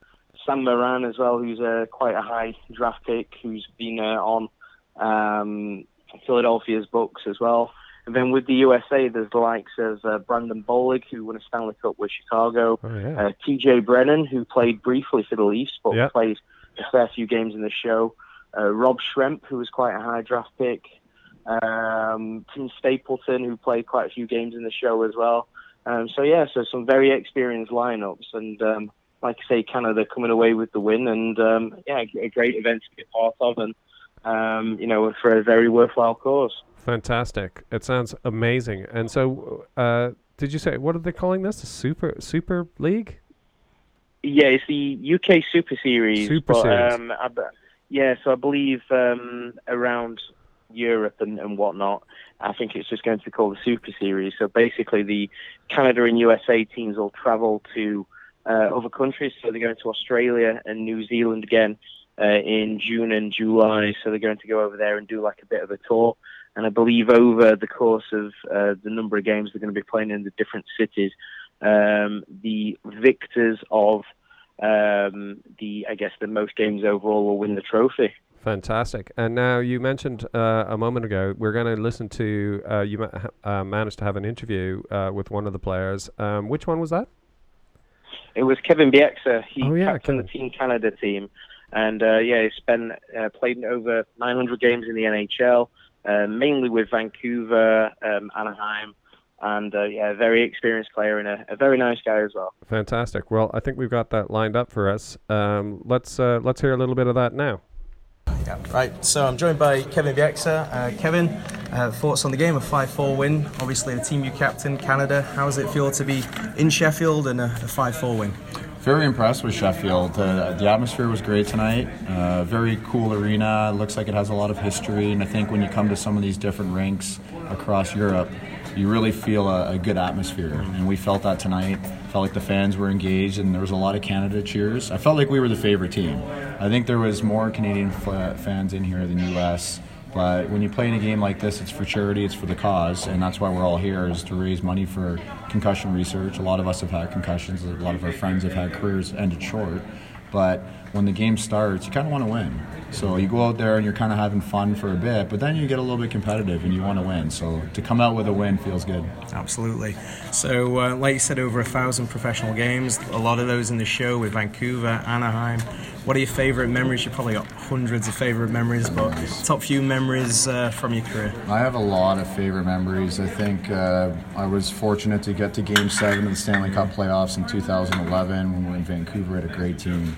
Sam Morin as well, who's uh, quite a high draft pick, who's been uh, on um, Philadelphia's books as well. And then with the USA, there's the likes of uh, Brandon Bollig, who won a Stanley Cup with Chicago. Oh, yeah. Uh, TJ Brennan, who played briefly for the Leafs, but Yeah. played a fair few games in the show. Uh, Rob Schremp, who was quite a high draft pick. Um, Tim Stapleton, who played quite a few games in the show as well. Um, so yeah, so some very experienced lineups, and um, like I say, Canada coming away with the win, and um, yeah, a great event to be a part of, and um, you know, for a very worthwhile cause. Fantastic. It sounds amazing. And so, uh, did you say what are they calling this? A super super league? Yeah, it's the UK Super Series. Super but, Series. Um, I, yeah, so I believe um, around Europe and, and whatnot, I think it's just going to be called the Super Series. So basically, the Canada and USA teams will travel to uh, other countries. So they're going to Australia and New Zealand again uh, in June and July. So they're going to go over there and do like a bit of a tour. And I believe over the course of uh, the number of games they're going to be playing in the different cities, um, the victors of um, the, I guess, the most games overall will win the trophy. Fantastic. And now you mentioned uh, a moment ago we're going to listen to uh, you ma- ha- uh, managed to have an interview uh, with one of the players. Um, which one was that? It was Kevin Bieksa. He Oh, yeah, captained the Team Canada team, and uh, yeah, he spent uh, played over 900 games in the NHL, uh, mainly with Vancouver, um, Anaheim, and uh, yeah, a very experienced player and a, a very nice guy as well. Fantastic. Well, I think we've got that lined up for us. Um, let's uh, let's hear a little bit of that now. Yeah, right. So I'm joined by Kevin Bieksa. Uh, Kevin, uh, thoughts on the game? A 5-4 win. Obviously, the team you captain, Canada. How does it feel to be in Sheffield and a, a 5-4 win? Very impressed with Sheffield. Uh, the atmosphere was great tonight. Uh, very cool arena. Looks like it has a lot of history. And I think when you come to some of these different rinks across Europe, you really feel a, a good atmosphere. And we felt that tonight. Felt like the fans were engaged, and there was a lot of Canada cheers. I felt like we were the favorite team. I think there was more Canadian f- uh, fans in here than U.S. But when you play in a game like this, it's for charity, it's for the cause, and that's why we're all here is to raise money for concussion research. A lot of us have had concussions, a lot of our friends have had careers ended short. But when the game starts, you kind of want to win. So you go out there and you're kind of having fun for a bit, but then you get a little bit competitive and you want to win. So to come out with a win feels good. Absolutely. So, uh, like you said, over a thousand professional games, a lot of those in the show with Vancouver, Anaheim. What are your favourite memories? You've probably got hundreds of favourite memories, but top few memories uh, from your career. I have a lot of favorite memories. I think uh, I was fortunate to get to Game Seven of the Stanley Cup playoffs in 2011 when we were in Vancouver. Had a great team.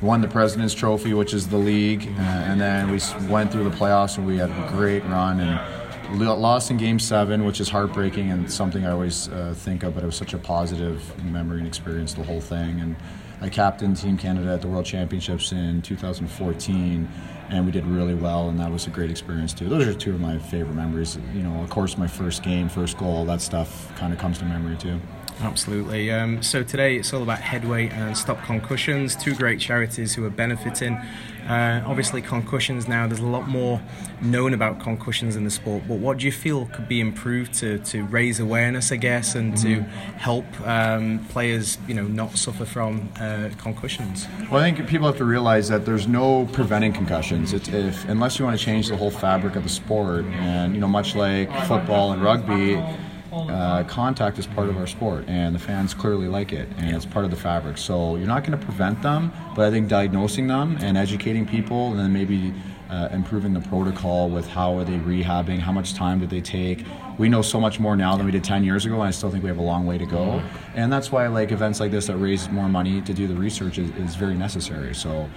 won the President's Trophy, which is the league, uh, and then we went through the playoffs and we had a great run and lost in Game Seven, which is heartbreaking and something I always uh, think of. But it was such a positive memory and experience, the whole thing. And I captained Team Canada at the World Championships in 2014, and we did really well, and that was a great experience too. Those are two of my favorite memories. You know, of course, my first game, first goal, that stuff kind of comes to memory too. Absolutely. Um, so today it's all about Headway and Stop Concussions, two great charities who are benefiting. Uh, obviously, concussions now, there's a lot more known about concussions in the sport, but what do you feel could be improved to, to raise awareness, I guess, and mm-hmm. to help um, players, you know, not suffer from uh, concussions? Well, I think people have to realize that there's no preventing concussions. It's if unless you want to change the whole fabric of the sport, and you know, much like football and rugby uh, contact is part of our sport, and the fans clearly like it, and it's part of the fabric. So you're not going to prevent them, but I think diagnosing them and educating people, and then maybe uh, improving the protocol with how are they rehabbing, how much time did they take. We know so much more now than we did 10 years ago, and I still think we have a long way to go. And that's why like events like this that raise more money to do the research is, is very necessary. So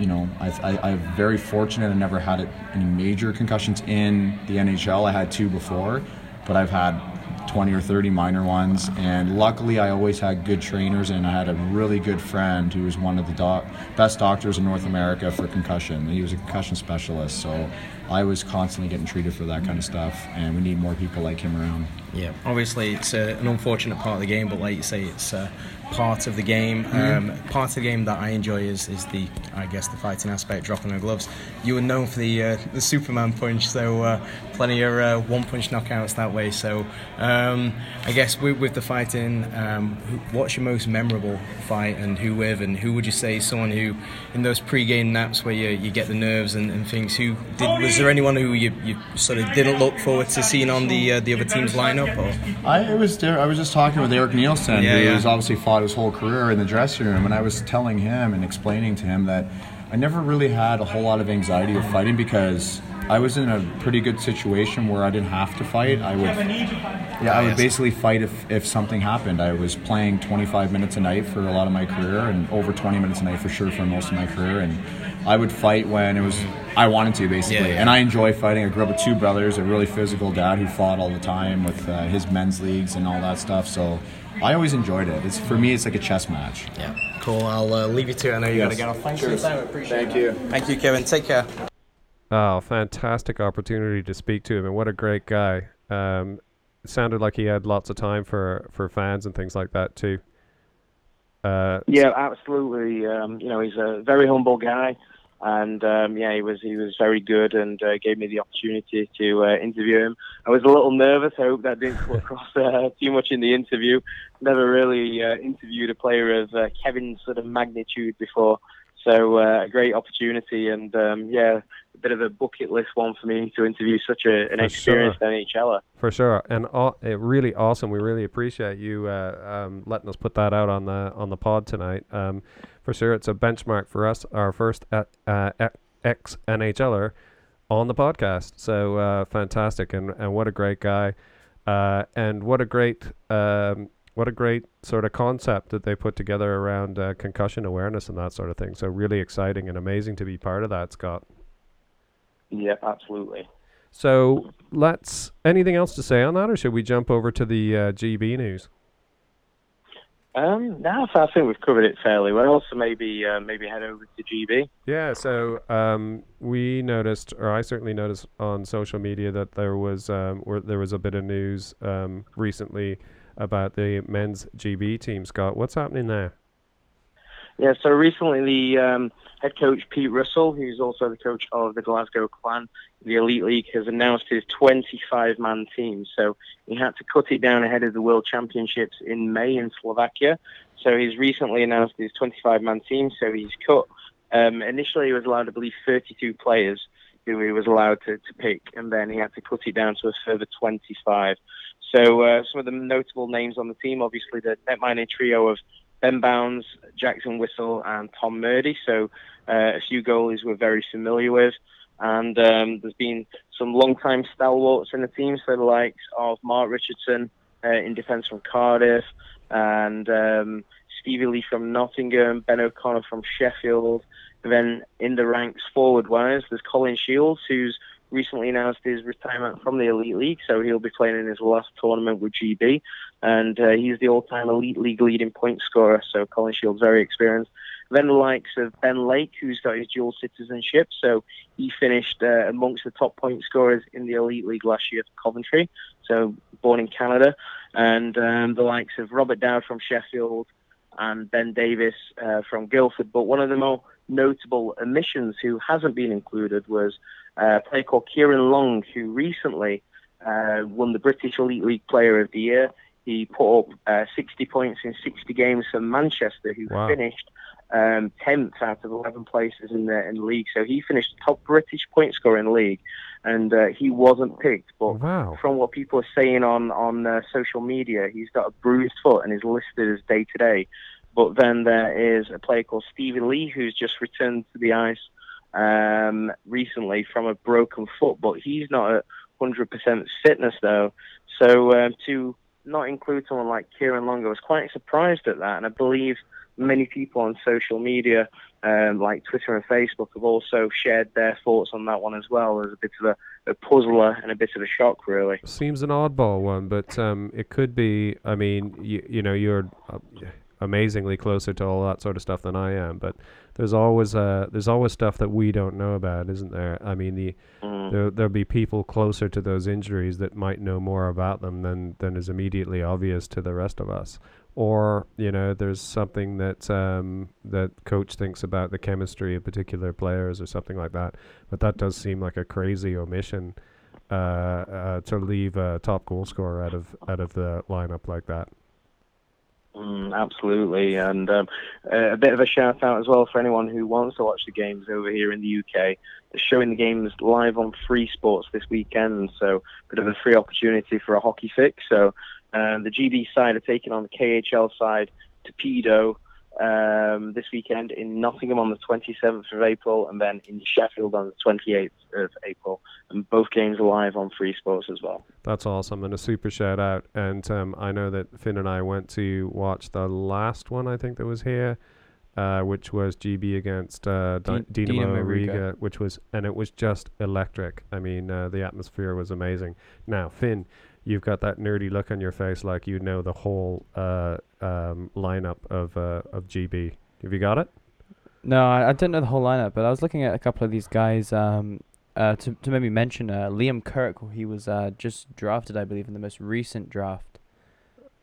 you know, I, I, I'm very fortunate. I never had any major concussions in the NHL. I had two before, but I've had 20 or 30 minor ones. And luckily, I always had good trainers, and I had a really good friend who was one of the doc- best doctors in North America for concussion. He was a concussion specialist, so I was constantly getting treated for that kind of stuff, and we need more people like him around. Yeah, obviously, it's an unfortunate part of the game, but like you say, it's uh, part of the game. Mm-hmm. Um, part of the game that I enjoy is, is the, I guess, the fighting aspect, dropping the gloves. You were known for the uh, the Superman punch, so uh, plenty of uh, one punch knockouts that way. So um, I guess with, with the fighting, um, what's your most memorable fight and who with, and who would you say is someone who, in those pre-game naps where you, you get the nerves and, and things, who did, was there anyone who you, you sort of didn't look forward to seeing on the uh, the other team's lineup? Or? I it was I was just talking with Eric Neilson, yeah, who yeah. obviously fought his whole career in the dressing room, and I was telling him and explaining to him that I never really had a whole lot of anxiety of fighting because I was in a pretty good situation where I didn't have to fight. I would, yeah, I would basically fight if, if something happened. I was playing 25 minutes a night for a lot of my career, and over 20 minutes a night for sure for most of my career, and I would fight when it was I wanted to basically, yeah, yeah. and I enjoy fighting. I grew up with two brothers, a really physical dad who fought all the time with uh, his men's leagues and all that stuff. So I always enjoyed it. It's for me, it's like a chess match. Yeah, cool. I'll uh, leave you to it. I know you yes. got to get off. Thanks Cheers. for your time. appreciate Thank you. Thank you, Kevin. Take care. Oh, fantastic opportunity to speak to him, and what a great guy. Um, it sounded like he had lots of time for for fans and things like that too. Uh, yeah, absolutely. Um, you know, he's a very humble guy and um, yeah, he was he was very good and uh, gave me the opportunity to uh, interview him. I was a little nervous. I hope that didn't come across uh, too much in the interview. Never really uh, interviewed a player of uh, Kevin's sort of magnitude before, so uh, a great opportunity and um, yeah, a bit of a bucket list one for me to interview such a, an for experienced sure. NHLer. For sure, and all, it really awesome. We really appreciate you um, letting us put that out on the on the pod tonight. Um, for sure. It's a benchmark for us, our first uh, ex NHLer on the podcast. So uh, fantastic, and and what a great guy, uh, and what a great um, what a great sort of concept that they put together around uh, concussion awareness and that sort of thing. So really exciting and amazing to be part of that, Scott. Yeah, absolutely. So let's. Anything else to say on that, or should we jump over to the uh, GB news? Um, no, I think we've covered it fairly well. So maybe uh, maybe head over to GB. Yeah. So um, we noticed, or I certainly noticed on social media that there was um, there was a bit of news um, recently about the men's GB team. Scott, what's happening there? Yeah. So recently, the um, head coach Pete Russell, who's also the coach of the Glasgow Clan, the Elite League, has announced his 25-man team. So he had to cut it down ahead of the World Championships in May in Slovakia. So he's recently announced his 25-man team. So he's cut. Um, initially, he was allowed, I believe, 32 players who he was allowed to, to pick, and then he had to cut it down to a further 25. So uh, some of the notable names on the team, obviously the net trio of Ben Bowns, Jackson Whistle, and Tom Murdy. So uh, a few goalies we're very familiar with. And um, there's been some long-time stalwarts in the team, so the likes of Mark Richardson uh, in defence from Cardiff, and um, Stevie Lee from Nottingham, Ben O'Connor from Sheffield. And then in the ranks forward wise, there's Colin Shields, who's recently announced his retirement from the Elite League, so he'll be playing in his last tournament with GB. And uh, he's the all time Elite League leading point scorer, so Colin Shields very experienced. Then the likes of Ben Lake, who's got his dual citizenship, so he finished uh, amongst the top point scorers in the Elite League last year for Coventry, so born in Canada. And um, the likes of Robert Dowd from Sheffield and Ben Davis uh, from Guildford. But one of the more notable omissions who hasn't been included was a player called Kieran Long, who recently uh, won the British Elite League Player of the Year. He put up uh, 60 points in 60 games for Manchester, who Wow. finished um, 10th out of 11 places in the, in the league. So he finished top British point scorer in the league, and uh, he wasn't picked. But Wow. from what people are saying on on uh, social media, he's got a bruised foot and is listed as day to day. But then there is a player called Stevie Lee who's just returned to the ice um, recently from a broken foot, but he's not at 100% fitness though. So um, to not include someone like Kieran Long, I was quite surprised at that, and I believe many people on social media, um, like Twitter and Facebook, have also shared their thoughts on that one as well. As a bit of a, a puzzler and a bit of a shock, really. Seems an oddball one, but um, it could be. I mean, you, you know, you're uh, amazingly closer to all that sort of stuff than I am, but there's always uh, there's always stuff that we don't know about, isn't there? I mean, the Mm. there there'll be people closer to those injuries that might know more about them than than is immediately obvious to the rest of us. Or you know, there's something that um, that coach thinks about the chemistry of particular players or something like that. But that does seem like a crazy omission uh, uh, to leave a top goal scorer out of out of the lineup like that. Mm, absolutely, and um, uh, a bit of a shout out as well for anyone who wants to watch the games over here in the UK. They're showing the games live on Free Sports this weekend, so a bit of a free opportunity for a hockey fix. So uh, the GB side are taking on the KHL side, Torpedo, um, this weekend in Nottingham on the 27th of April, and then in Sheffield on the 28th of April. And both games are live on Free Sports as well. That's awesome and a super shout out. And um, I know that Finn and I went to watch the last one I think that was here, uh, which was GB against uh, Dy- Din- Dinamo, Dinamo Riga, Riga. which was and it was just electric. I mean, uh, the atmosphere was amazing. Now, Finn, you've got that nerdy look on your face, like you know the whole uh, um, lineup of uh, of GB. Have you got it? No, I, I didn't know the whole lineup, but I was looking at a couple of these guys. Um, uh, to to maybe mention uh, Liam Kirk, he was uh just drafted, I believe, in the most recent draft.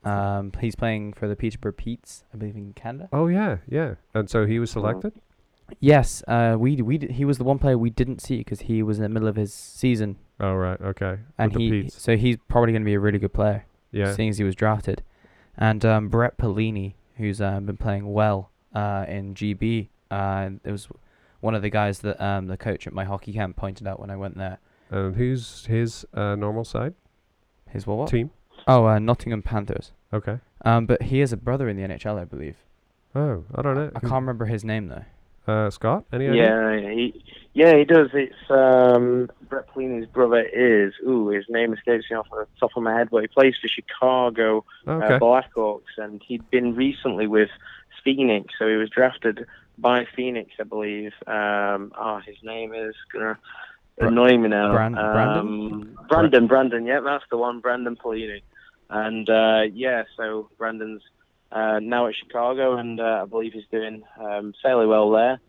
Um, he's playing for the Peterborough Petes, I believe, in Canada. Oh yeah, yeah. And so he was selected. Yes, uh, we we d- he was the one player we didn't see because he was in the middle of his season, Oh right, okay. and With the he so he's probably going to be a really good player, yeah. seeing as he was drafted. And um, Brett Perlini, who's uh, been playing well uh, in GB, uh, it was one of the guys that um, the coach at my hockey camp pointed out when I went there. And who's his uh, normal side His what? what? team? Oh, uh, Nottingham Panthers. Okay. Um, but he has a brother in the NHL, I believe. Oh, I don't know. I Who- can't remember his name though. Uh, Scott, any idea? Yeah, he, yeah, he does. It's um, Brett Perlini's brother is. Ooh, his name escapes me off the top of my head, but he plays for Chicago Okay. uh, Blackhawks, and he'd been recently with Phoenix, so he was drafted by Phoenix, I believe. Um, oh, his name is gonna Bra- annoy me now. Bran- Brandon? Um, Brandon, Brandon, yeah, that's the one, Brandon Perlini, and uh, yeah, so Brandon's uh, now at Chicago, and uh, I believe he's doing um, fairly well there.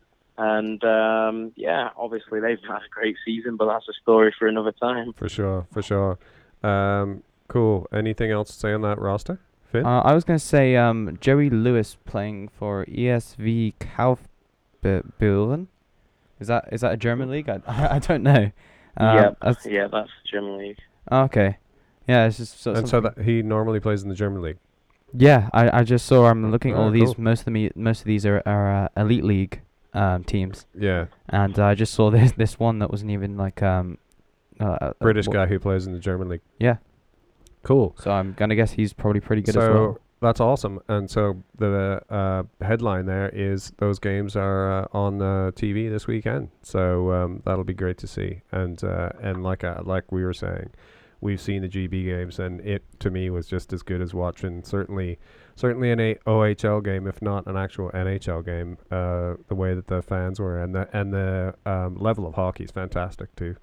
And um, yeah, obviously they've had a great season, but that's a story for another time. For sure, for sure. Um, cool. Anything else to say on that roster? Finn? Uh, I was gonna say um, Joey Lewis playing for ESV Kaufbeuren. Is that is that a German league? I I don't know. Um, yep, that's- yeah, that's German league. Okay. Yeah, it's just so, and so that he normally plays in the German league. Yeah, I, I just saw. I'm looking at all these. cool. Most of them, most of these are are uh, elite league um, teams, Yeah. and I just saw this this one that wasn't even like um, uh, uh, British wha- guy who plays in the German league. Yeah, Cool. so I'm gonna guess he's probably pretty good so as well. that's awesome. And so the uh, headline there is those games are uh, on uh, TV this weekend. So um, that'll be great to see. And uh, and like uh, like we were saying, we've seen the GB games, and it to me was just as good as watching certainly certainly an a- OHL game, if not an actual NHL game. Uh, the way that the fans were and the and the um, level of hockey is fantastic too.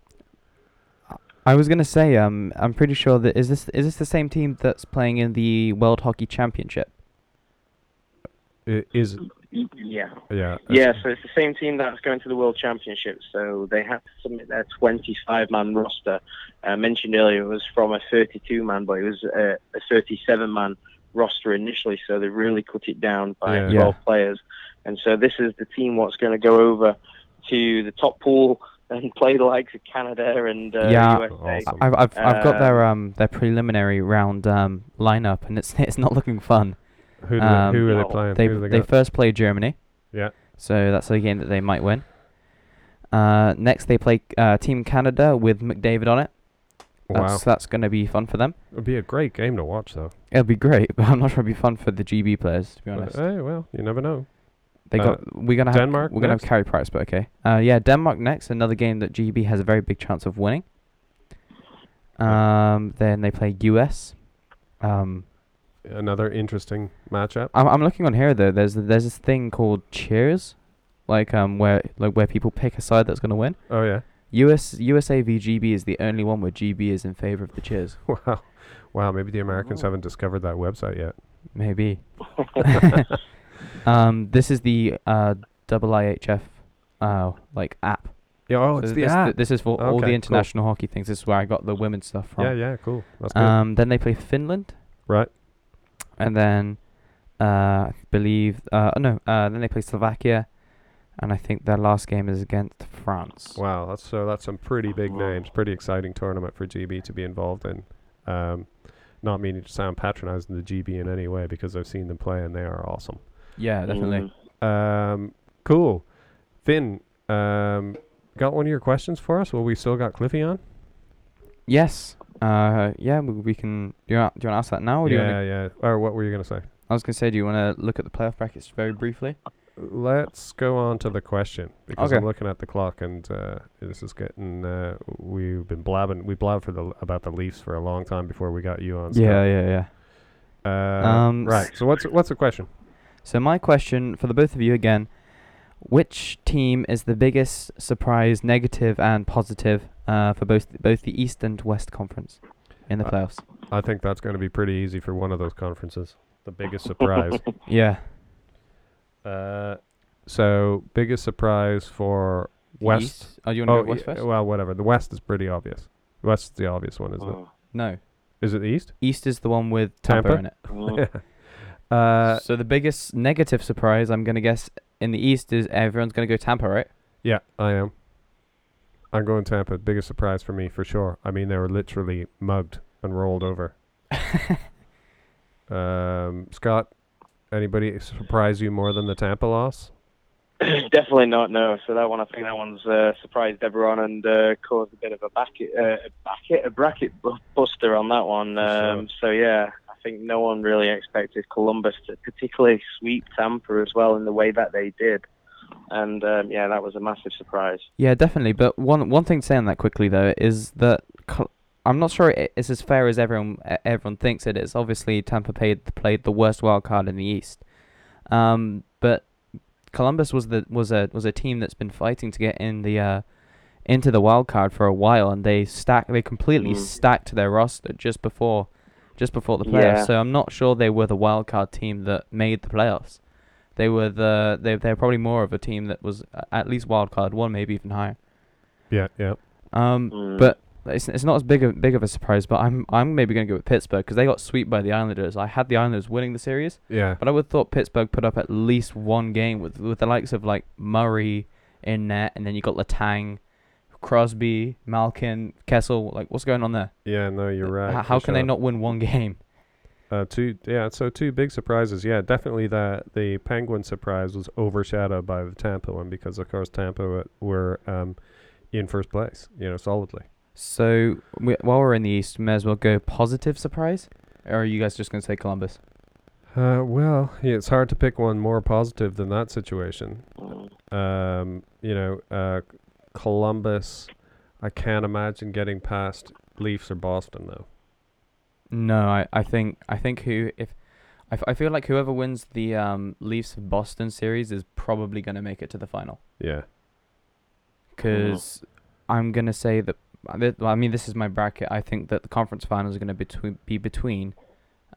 I was gonna say, um, I'm pretty sure that is this is this the same team that's playing in the World Hockey Championship? It is Yeah. yeah Yeah, so it's the same team that's going to the World Championship. So they have to submit their 25 man roster. I mentioned earlier it was from a 32 man, but it was a, a 37 man roster initially. So they really cut it down by Yeah. 12 players. And so this is the team what's going to go over to the top pool and play the likes of Canada and uh, Yeah. USA. Awesome. I've I've, I've got their Um, um their preliminary round um lineup, and it's it's not looking fun. Who, do Um, they, who are they playing? They who they, they first play Germany. Yeah. So that's a game that they might win. Uh, next they play uh, Team Canada with McDavid on it. wow, That's that's gonna be fun for them. it'd be a great game to watch though. It'll be great, but I'm not sure it'll be fun for the GB players to be But, honest. hey, well, you never know. They uh, got we're gonna have Denmark we're gonna have next? Carey Price, but okay. Uh, yeah, Denmark next. Another game that GB has a very big chance of winning. Um, then they play US. Um, Another interesting matchup. I'm I'm looking on here though. There's there's this thing called Cheers, like um where like where people pick a side that's gonna win. Oh yeah. US USA v GB is the only one where GB is in favor of the Cheers. Wow. Wow, maybe the Americans Oh. haven't discovered that website yet. Maybe. um, this is the uh double IHF uh like app. Yeah, oh, So it's the this, app. this is for all Okay, the cool. international hockey things. This is where I got the women's stuff from. Yeah, yeah, cool. That's good. Um, then they play Finland, right. And then uh, I believe uh, oh, no, uh, then they play Slovakia, and I think their last game is against France. Wow, that's so that's some pretty big Wow. names, pretty exciting tournament for GB to be involved in. Um, not meaning to sound patronizing the GB in any way because I've seen them play and they are awesome. Yeah, definitely. Mm. Um, cool. Finn, um, got one of your questions for us? Well, we still got Cliffy on. Yes. Uh, yeah, we, we can. Do you, want, do you want to ask that now? Or do you yeah, wanna, yeah. Or what were you gonna say? I was gonna say, do you want to look at the playoff brackets very briefly? Let's go on to the question because Okay. I'm looking at the clock and uh, this is getting. Uh, we've been blabbing. We blabbed for the about the Leafs for a long time before we got you on. Scott. Yeah, yeah, yeah. Uh, Um, right. So what's what's the question? So my question for the both of you again: Which team is the biggest surprise, negative and positive, uh, for both both the East and West Conference in the Uh, playoffs? I think that's going to be pretty easy for one of those conferences. The biggest surprise. Yeah. uh, so biggest surprise for The West. East? Oh, you want to Oh, go West yeah, first? well, whatever. The West is pretty obvious. West is the obvious one, isn't it? Mm. No. Is it the East? East is the one with Tampa, Tampa? in it. Mm. Uh, so the biggest negative surprise, I'm gonna guess, in the East is everyone's gonna go Tampa, right? yeah, I am. I'm going Tampa. Biggest surprise for me, for sure. I mean, they were literally mugged and rolled over. Um, Scott, anybody surprise you more than the Tampa loss? Definitely not. No. So that one, I think that one's uh, surprised everyone and uh, caused a bit of a bracket, uh, a bracket, a bracket buster on that one. For Um, So yeah, I think no one really expected Columbus to particularly sweep Tampa as well in the way that they did. And um, yeah, that was a massive surprise. Yeah, definitely. But one one thing to say on that quickly though is that Col- I'm not sure it's as fair as everyone everyone thinks it is. Obviously, Tampa played played the worst wild card in the East, um, but Columbus was the was a was a team that's been fighting to get in the uh, into the wild card for a while, and they stack they completely Mm. stacked their roster just before just before the playoffs. Yeah. So I'm not sure they were the wild card team that made the playoffs. They were the they they're probably more of a team that was at least wild card one, maybe even higher. Yeah, yeah. Um, Mm. but it's it's not as big of big of a surprise. But I'm I'm maybe gonna go with Pittsburgh because they got swept by the Islanders. I had the Islanders winning the series, Yeah. but I would have thought Pittsburgh put up at least one game with with the likes of like Murray in net, and then you got Letang, Crosby, Malkin, Kessel. Like, what's going on there? Yeah, no, you're right. H- how can they not win one game? Uh, two, yeah, so two big surprises. Yeah, definitely that the Penguin surprise was overshadowed by the Tampa one because, of course, Tampa w- were um, in first place, you know, solidly. So we, while we're in the East, may as well go positive surprise. Or are you guys just gonna say Columbus? Uh, well, yeah, it's hard to pick one more positive than that situation. Mm. Um, you know, uh, Columbus, I can't imagine getting past Leafs or Boston though. No, I, I think I think who if I, f- I feel like whoever wins the um Leafs Boston series is probably gonna make it to the final. Yeah. Because I'm gonna say that. well, I mean, this is my bracket. I think that the conference finals are gonna between be between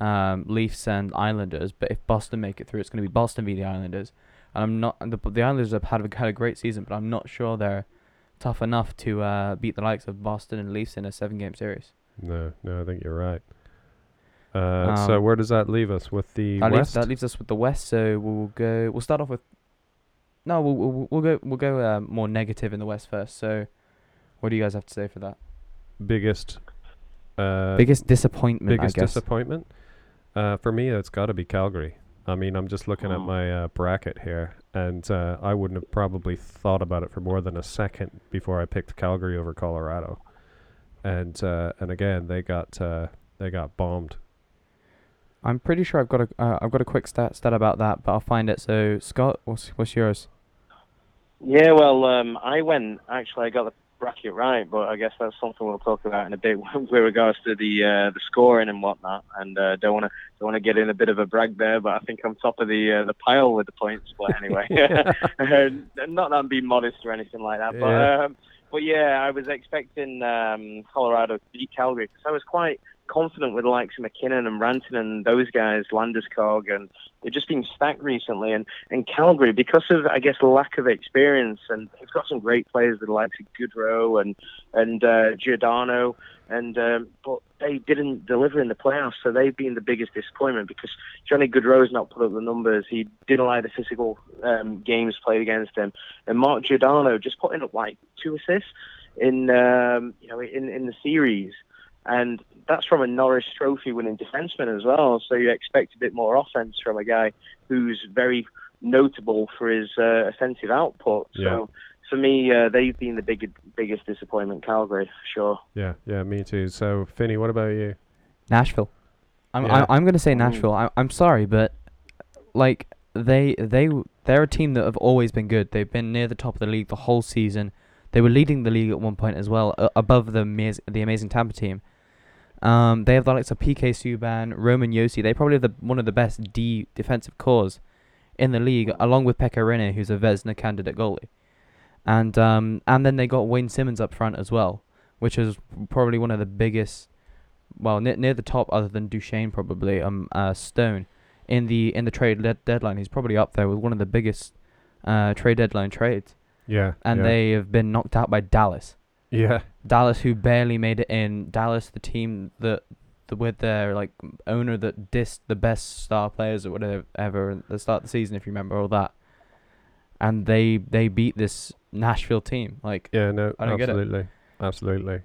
um, Leafs and Islanders. But if Boston make it through, it's gonna be Boston v the Islanders. And I'm not the the Islanders have had a, had a great season, but I'm not sure they're tough enough to uh, beat the likes of Boston and Leafs in a seven game series. No, no, I think you're right. Uh, so Um, where does that leave us with the That leaves, West? that leaves us with the West. So we'll go. We'll start off with. No, we'll we'll, we'll go we'll go uh, more negative in the West first. So, what do you guys have to say for that? biggest, uh, Biggest disappointment, biggest I guess. disappointment. Uh, for me, it's got to be Calgary. I mean, I'm just looking at Mm. my uh, bracket here, and uh, I wouldn't have probably thought about it for more than a second before I picked Calgary over Colorado. And uh, and again, they got uh, they got bombed. I'm pretty sure I've got a uh, I've got a quick stat stat about that, but I'll find it. So Scott, what's what's yours? Yeah, well, um, I went. Actually, I got the bracket right, but I guess that's something we'll talk about in a bit with regards to the uh, the scoring and whatnot. And uh, don't want to don't want to get in a bit of a brag there, but I think I'm top of the uh, the pile with the points But anyway. Not that I'm being modest or anything like that, but Yeah. um, but yeah, I was expecting um, Colorado to beat Calgary because I was quite confident with the likes of MacKinnon and Ranton and those guys, Landeskog, and they've just been stacked recently. And, and Calgary, because of I guess lack of experience, and they've got some great players with the likes of Gaudreau and and uh, Giordano, and um, but they didn't deliver in the playoffs, so they've been the biggest disappointment because Johnny Gaudreau's not put up the numbers. He didn't like the physical um, games played against him, and Mark Giordano just putting up like two assists in um, you know in in the series, and that's from a Norris Trophy winning defenseman as well. So you expect a bit more offense from a guy who's very notable for his uh, offensive output. Yeah. So for me, uh, they've been the big, biggest disappointment, Calgary, for sure. Yeah, yeah, me too. So, Finney, what about you? Nashville. I'm Yeah. I, I'm gonna say Mm. Nashville. I, I'm sorry, but like they they they're a team that have always been good. They've been near the top of the league the whole season. They were leading the league at one point as well, uh, above the amaz- the amazing Tampa team. Um, they have the likes of PK Subban, Roman Josi. They probably have the one of the best D defensive cores in the league, along with Pekka Rinne, who's a Vezina candidate goalie. And um, and then they got Wayne Simmonds up front as well, which is probably one of the biggest well near, near the top other than Duchene probably um uh Stone in the in the trade deadline he's probably up there with one of the biggest uh trade deadline trades Yeah, and yeah. they have been knocked out by Dallas yeah, Dallas who barely made it in Dallas the team that the with their like owner that dissed the best star players or whatever ever at the start of the season if you remember all that and they they beat this Nashville team like yeah. No, I don't get it. absolutely, absolutely.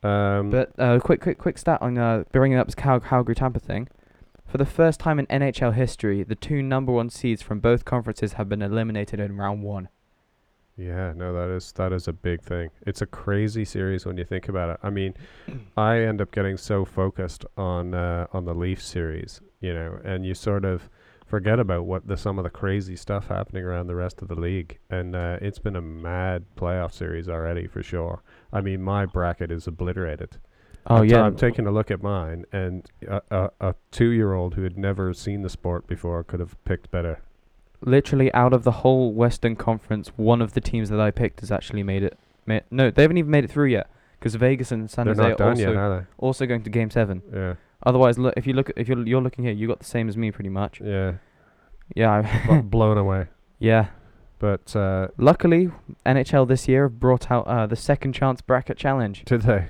Um, But uh, quick, quick, quick stat on uh, bringing up this Cal- Calgary Tampa thing. For the first time in NHL history, the two number one seeds from both conferences have been eliminated in round one. Yeah, no, that is that is a big thing. It's a crazy series when you think about it. I mean, I end up getting so focused on uh, on the Leaf series, you know, and you sort of forget about what the some of the crazy stuff happening around the rest of the league. And uh, it's been a mad playoff series already for sure. I mean, my bracket is obliterated. Oh I'm yeah, I'm taking a look at mine, and a, a, a two-year-old who had never seen the sport before could have picked better. Literally out of the whole Western Conference, one of the teams that I picked has actually made it. Ma- no, they haven't even made it through yet because Vegas and San They're Jose are also yet, are also going to Game Seven. Yeah, Otherwise, look if you look if you're you're looking here, you got the same as me pretty much. yeah, Yeah, I blown away. yeah. But uh, Luckily, NHL this year brought out uh, the second chance bracket challenge. did they?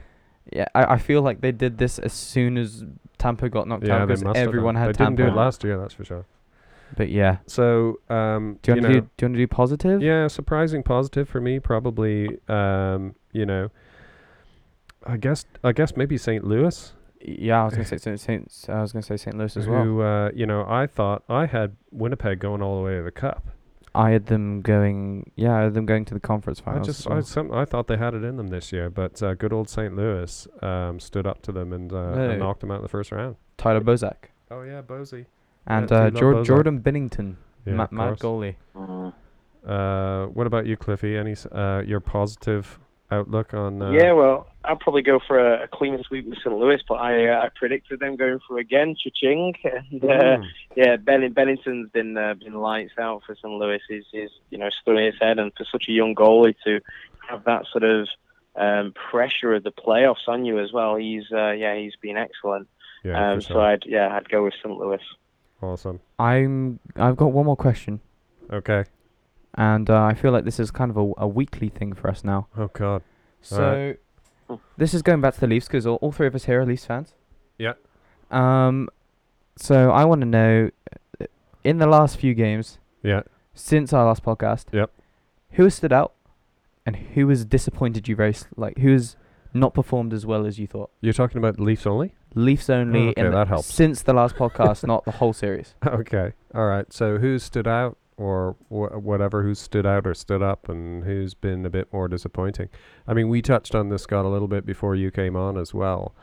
Yeah, I, I feel like they did this as soon as Tampa got knocked Yeah, out because everyone had They Tampa. didn't do it last year, that's for sure. But yeah, So, um, do you want know, to do? Do you want to do positive? yeah, surprising positive for me, probably. Um, you know, I guess, I guess maybe St. Louis, Yeah, I was gonna say Saint, Saint I was gonna say St. Louis as well. who, uh, you know, I thought I had Winnipeg going all the way to the cup. I had them going. Yeah, I had them going to the conference I finals. just, as I, some, I thought they had it in them this year, but uh, good old St. Louis um, stood up to them and, uh, Hey. and knocked them out in the first round. Tyler Bozak Oh yeah, Bosey. And do uh, Jor- Jordan Binnington, Yeah, ma- mad goalie. Uh, what about you, Cliffy? Any uh, your positive outlook on? Uh, yeah, well, I'd probably go for a, a clean sweep with St. Louis, but I uh, I predicted them going through again, cha-ching. And, uh, Mm. yeah, ben, Binnington's been uh, been lights out for St. Louis. He's, he's you know stood his head, and for such a young goalie to have that sort of um, pressure of the playoffs on you as well, he's uh, yeah he's been excellent. Yeah, um, So sure. I'd yeah I'd go with St. Louis. Awesome. I'm. I've got one more question, Okay. and uh, I feel like this is kind of a, a weekly thing for us now. Oh God. So this is going back to the Leafs because all, all three of us here are Leafs fans. Yeah. Um. So I want to know, uh, in the last few games Yeah. since our last podcast, Yep. who has stood out, and who has disappointed you very s- like who has not performed as well as you thought. You're talking about Leafs only? Leafs only. okay, in that helps. Since the last podcast, not the whole series. okay. All right. So who stood out, or wh- whatever, who stood out or stood up, and who's been a bit more disappointing? I mean, we touched on this, Scott, a little bit before you came on as well.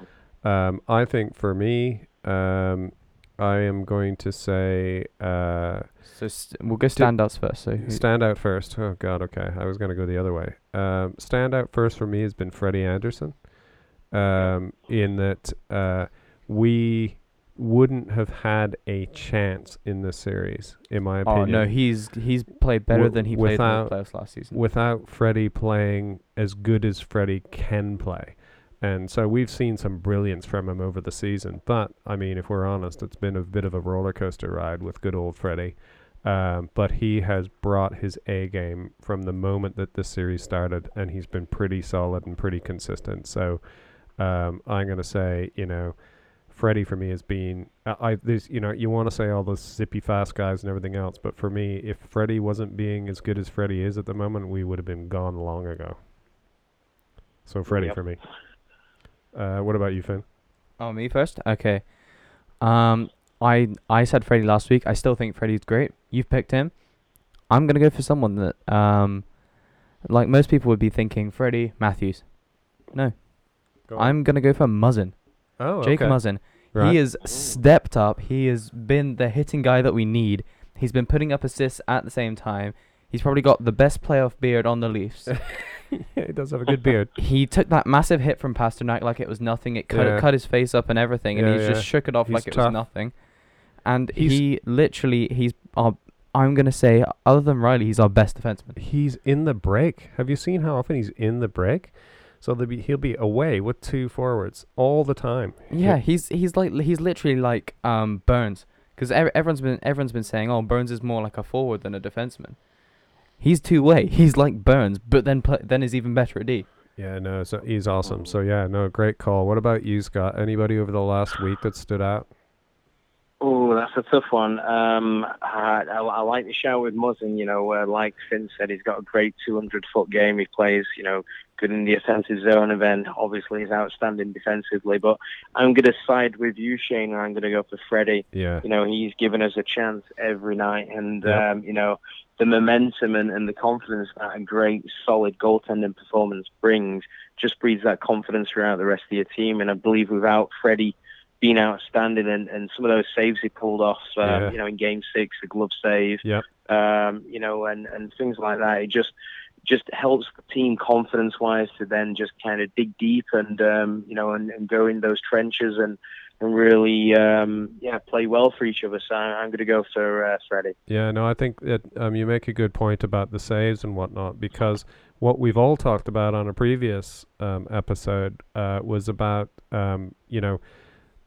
Um, I think for me, um, I am going to say uh, So st- we'll go standouts first. So stand out first. Oh God. Okay. I was going to go the other way. Um, stand out first for me has been Freddie Andersen. Um, in that uh, we wouldn't have had a chance in this series, in my opinion. oh no, he's he's played better Wi- than he played in the playoffs last season. without Freddie playing as good as Freddie can play. And so we've seen some brilliance from him over the season. But, I mean, if we're honest, it's been a bit of a roller coaster ride with good old Freddie. Um, but he has brought his A game from the moment that this series started, and he's been pretty solid and pretty consistent. So um, I'm going to say, you know, Freddie for me has been. I, I there's you know you want to say all those zippy fast guys and everything else, but for me, if Freddie wasn't being as good as Freddie is at the moment, we would have been gone long ago. So Freddie Yep. for me. Uh, what about you, Finn? Oh, me first. Okay. Um, I I said Freddie last week. I still think Freddie's great. You've picked him. I'm gonna go for someone that um, like most people would be thinking Freddie Matthews. No, Go I'm gonna go for Muzzin. oh Jake okay. Muzzin. Right. He has stepped up. He has been the hitting guy that we need. He's been putting up assists at the same time. He's probably got the best playoff beard on the Leafs. yeah, he does have a good beard. he took that massive hit from Pastrnak like it was nothing. It cut Yeah. cut his face up and everything, and Yeah, yeah. just shook it off He's like it was nothing. And He's- he literally, he's, uh, I'm gonna say, other than Rielly, he's our best defenseman. He's in the break. Have you seen how often he's in the break? So they'll be, he'll be away with two forwards all the time. Yeah, he's he's like he's literally like um Burns, because everyone's been everyone's been saying, oh, Burns is more like a forward than a defenseman. He's two way. He's like Burns, but then pl- then is even better at D. Yeah, no, so he's awesome. So yeah, no, great call. What about you, Scott? Anybody over the last week that stood out? Oh, that's a tough one. Um, I, I, I like the shout with Muzzin. You know, uh, like Finn said, he's got a great 200 foot game. He plays, you know, good in the offensive zone, and then obviously he's outstanding defensively. But I'm going to side with you, Shane, and I'm going to go for Freddie. Yeah, You know, he's given us a chance every night, and um, you know, the momentum and, and the confidence that a great, solid goaltending performance brings just breeds that confidence throughout the rest of your team. And I believe without Freddie being outstanding and, and some of those saves he pulled off, um, Yeah. you know, in Game Six, the glove save, Yep. um, you know, and and things like that, it just just helps the team confidence wise to then just kind of dig deep and um, you know and, and go in those trenches and and really um, yeah play well for each other. So I'm going to go for uh, Freddie. yeah. No, I think that um, you make a good point about the saves and whatnot because what we've all talked about on a previous um, episode uh, was about um, you know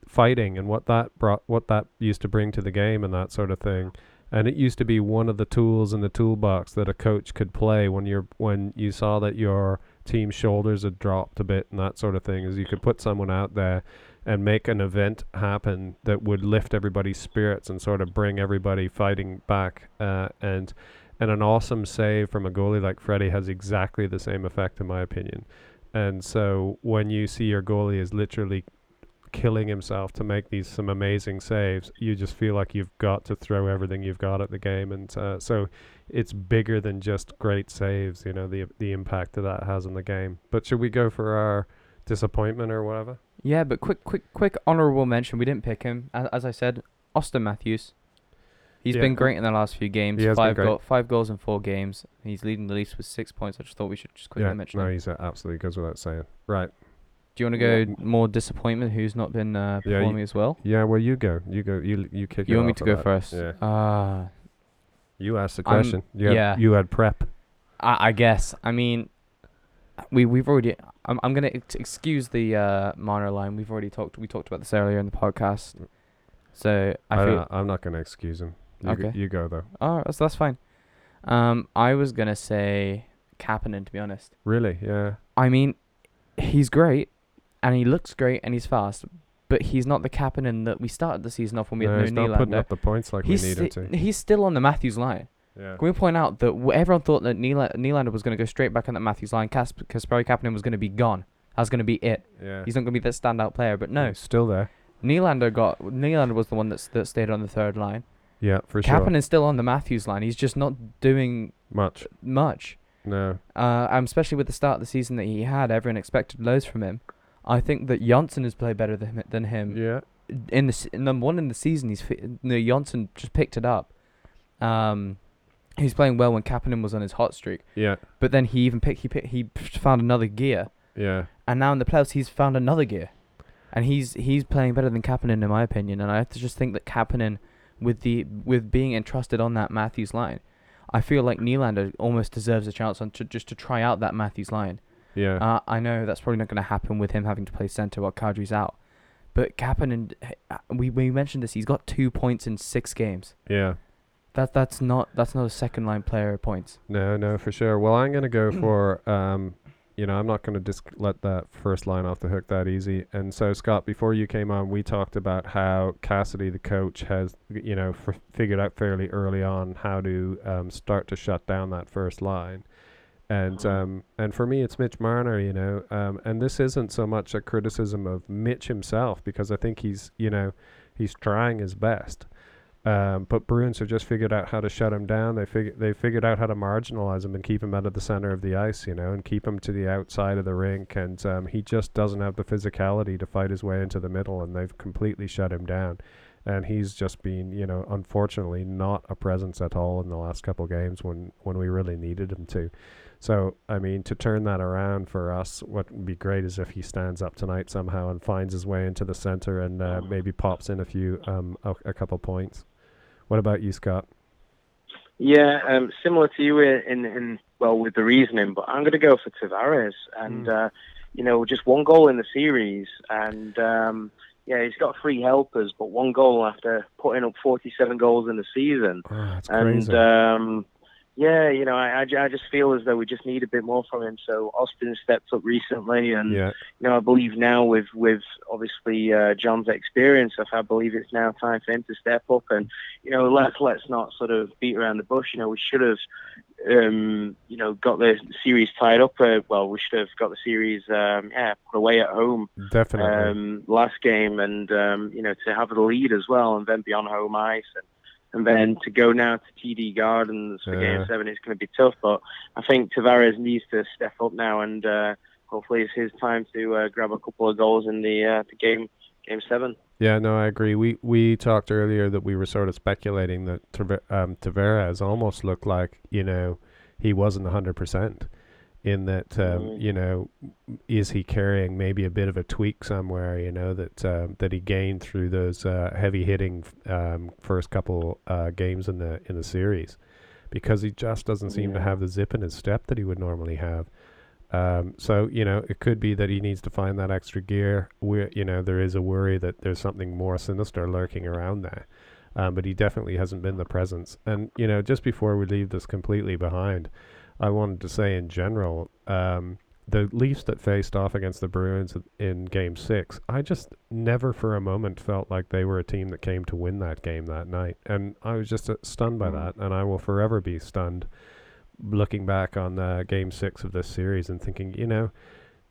fighting and what that brought, what that used to bring to the game and that sort of thing. And it used to be one of the tools in the toolbox that a coach could play when you're when you saw that your team's shoulders had dropped a bit and that sort of thing. Is you could put someone out there and make an event happen that would lift everybody's spirits and sort of bring everybody fighting back. Uh, and and an awesome save from a goalie like Freddie has exactly the same effect, in my opinion. And so when you see your goalie is literally killing himself to make these some amazing saves, you just feel like you've got to throw everything you've got at the game, and uh, so it's bigger than just great saves. You know the the impact that that has on the game. But should we go for our disappointment or whatever? Yeah, but quick, quick, quick honorable mention. We didn't pick him, as, as I said. Auston Matthews. He's Yeah. been great in the last few games. He has been five goal, five goals in four games. He's leading the Leafs with six points. I just thought we should just quickly yeah, mention no, him. he's uh, absolutely goes without saying. Right. Do you want to Yeah. go more disappointment? Who's not been uh, Yeah, performing as well? Yeah, well, you go. You go. You you kick. You want me to go that. first? Yeah. Uh, You asked the I'm- question. you had, yeah. You had prep. I, I guess. I mean, we we've already. I'm I'm gonna ex- excuse the uh, Marner line. We've already talked. We talked about this earlier in the podcast. So I I feel. am not going to excuse him. You, Okay. you go though. Oh, that's that's fine. Um, I was gonna say Kapanen to be honest. Really? Yeah. I mean, he's great, and he looks great, and he's fast, but he's not the Kapanen that we started the season off when we no, had he's no not putting up the points like he's we needed sti- to. he's still on the Matthews line. Yeah. Can we point out that w- everyone thought that Nyla- Nylander was going to go straight back on that Matthews line? Kas- Kasperi Kapanen was going to be gone. That's going to be it. Yeah. He's not going to be that standout player. But no, He's still there. Nylander got Nylander was the one that's, that stayed on the third line. Yeah, for sure. Kapanen's still on the Matthews line. He's just not doing Much. much. No. Uh, um, especially with the start of the season that he had, everyone expected loads from him. I think that Johnsson has played better than him, than him Yeah. in the se- number one in the season. He's fi- no Johnsson just picked it up. Um, he's playing well when Kapanen was on his hot streak, Yeah. but then he even picked he picked, he found another gear, Yeah. and now in the playoffs he's found another gear, and he's he's playing better than Kapanen in my opinion. And I have to just think that Kapanen, with the with being entrusted on that Matthews line, I feel like Nylander almost deserves a chance on to just to try out that Matthews line. Yeah. Uh, I know that's probably not going to happen with him having to play center while Kadri's out. But Kapanen, uh, we we mentioned this. He's got two points in six games. yeah. That that's not that's not a second line player points. No, no, for sure. Well, I'm going to go for, um, you know, I'm not going to just let that first line off the hook that easy. And so, Scott, before you came on, we talked about how Cassidy, the coach, has, you know, f- figured out fairly early on how to um, start to shut down that first line. And um, and for me, it's Mitch Marner, you know. Um, and this isn't so much a criticism of Mitch himself because I think he's, you know, he's trying his best. Um, but Bruins have just figured out how to shut him down. They fig- they figured out how to marginalize him and keep him out of the center of the ice, you know, and keep him to the outside of the rink. And um, he just doesn't have the physicality to fight his way into the middle, and they've completely shut him down. And he's just been, you know, unfortunately not a presence at all in the last couple games when when we really needed him to. So I mean, to turn that around for us, what would be great is if he stands up tonight somehow and finds his way into the center and uh, maybe pops in a few um a, a couple points. What about you, Scott? Yeah, um, similar to you in, in well with the reasoning, but I'm going to go for Tavares, and Mm. uh, you know just one goal in the series, and um, yeah, he's got three helpers, but one goal after putting up 47 goals in the season, Oh, and um, yeah, you know I, I, I just feel as though we just need a bit more from him. So Auston stepped up recently, and yeah, you know, I believe now with with obviously uh, John's experience, I believe it's now time for him to step up. And you know, let's let's not sort of beat around the bush. You know, we should have, um, you know, got the series tied up. Uh, well, we should have got the series, um, yeah, put away at home definitely. um, last game, and um, you know, to have the lead as well, and then be on home ice. And, and then to go now to TD Gardens for Yeah. Game Seven is going to be tough. But I think Tavares needs to step up now, and uh, hopefully it's his time to uh, grab a couple of goals in the uh, the game Game Seven. yeah, no, I agree. We we talked earlier that we were sort of speculating that um, Tavares almost looked like you know he wasn't hundred percent. In that, um, Mm. you know, is he carrying maybe a bit of a tweak somewhere? You know that um, that he gained through those uh, heavy hitting um, first couple uh, games in the in the series, because he just doesn't seem to have the zip in his step that he would normally have. Um, so you know, it could be that he needs to find that extra gear. We, you know, there is a worry that there's something more sinister lurking around there. Um, but he definitely hasn't been the presence. And you know, just before we leave this completely behind, I wanted to say in general, um, the Leafs that faced off against the Bruins in Game Six, I just never for a moment felt like they were a team that came to win that game that night, and I was just uh, stunned by Mm. that, and I will forever be stunned looking back on uh, Game Six of this series and thinking, you know,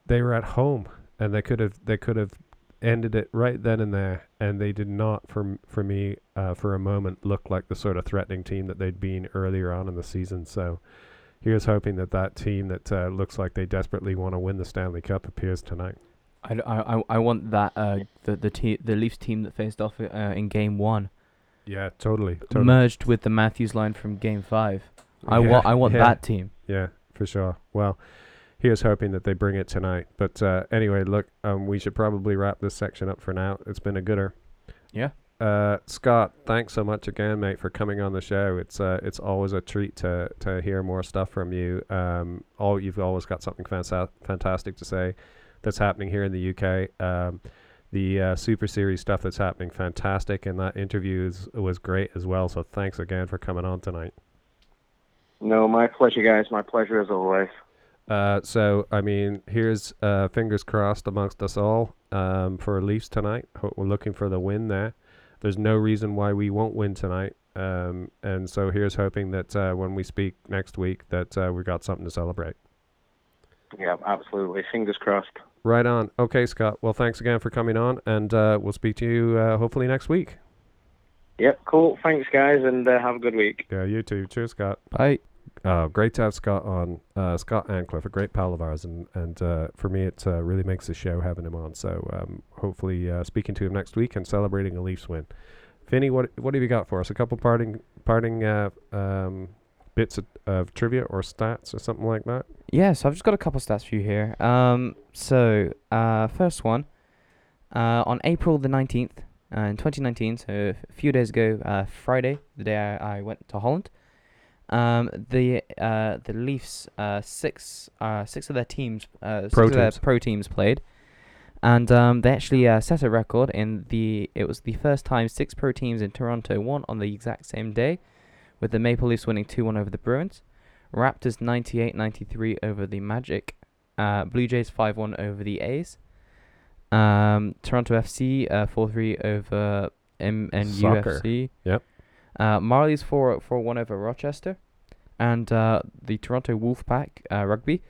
they were at home and they could have they could have ended it right then and there, and they did not for for me uh, for a moment look like the sort of threatening team that they'd been earlier on in the season. So here's hoping that that team that uh, looks like they desperately want to win the Stanley Cup appears tonight. I, I, I want that uh the the te- the Leafs team that faced off uh, in game one Yeah, totally, totally. merged with the Matthews line from game five. I Yeah, want I want yeah. that team. Yeah, for sure. Well, here's hoping that they bring it tonight. But uh, anyway, look, um, we should probably wrap this section up for now. It's been a gooder. Yeah. Uh, Scott, thanks so much again, mate, for coming on the show. It's uh, it's always a treat to to hear more stuff from you. Um, all you've always got something fanta- fantastic to say that's happening here in the UK. Um, the uh, Super Series stuff that's happening, fantastic, and that interview is, was great as well. So thanks again for coming on tonight. No, my pleasure, guys. My pleasure as always. Uh, so I mean, here's uh, fingers crossed amongst us all um, for Leafs tonight. We're looking for the win there. There's no reason why we won't win tonight. Um, and so here's hoping that uh, when we speak next week, that uh, we got something to celebrate. Yeah, absolutely. Fingers crossed. Right on. Okay, Scott. Well, thanks again for coming on, and uh, we'll speak to you uh, hopefully next week. Yep, cool. Thanks, guys, and uh, have a good week. Yeah, you too. Cheers, Scott. Bye. Uh, great to have Scott on. Uh, Scott Antcliffe, a great pal of ours, and and uh, for me, it uh, really makes the show having him on. So um, hopefully, uh, speaking to him next week and celebrating a Leafs win. Finny, what what have you got for us? A couple parting parting uh, um, bits of, of trivia or stats or something like that. Yeah, so I've just got a couple stats for you here. Um, so first one, on April the nineteenth, in 2019, so a few days ago, Friday, the day I, I went to Holland, um, the uh, the Leafs, uh, six uh, six of their teams, uh, six Pro of their pro teams played, and um, they actually uh, set a record in the. It was the first time six pro teams in Toronto won on the exact same day, with the Maple Leafs winning two one over the Bruins. Raptors 98-93 over the Magic. Uh, Blue Jays 5-1 over the A's. Um, Toronto FC uh, 4-3 over Soccer. MNUFC. Yep. Uh, Marlies 4 4-1 over Rochester. And uh, the Toronto Wolfpack uh, rugby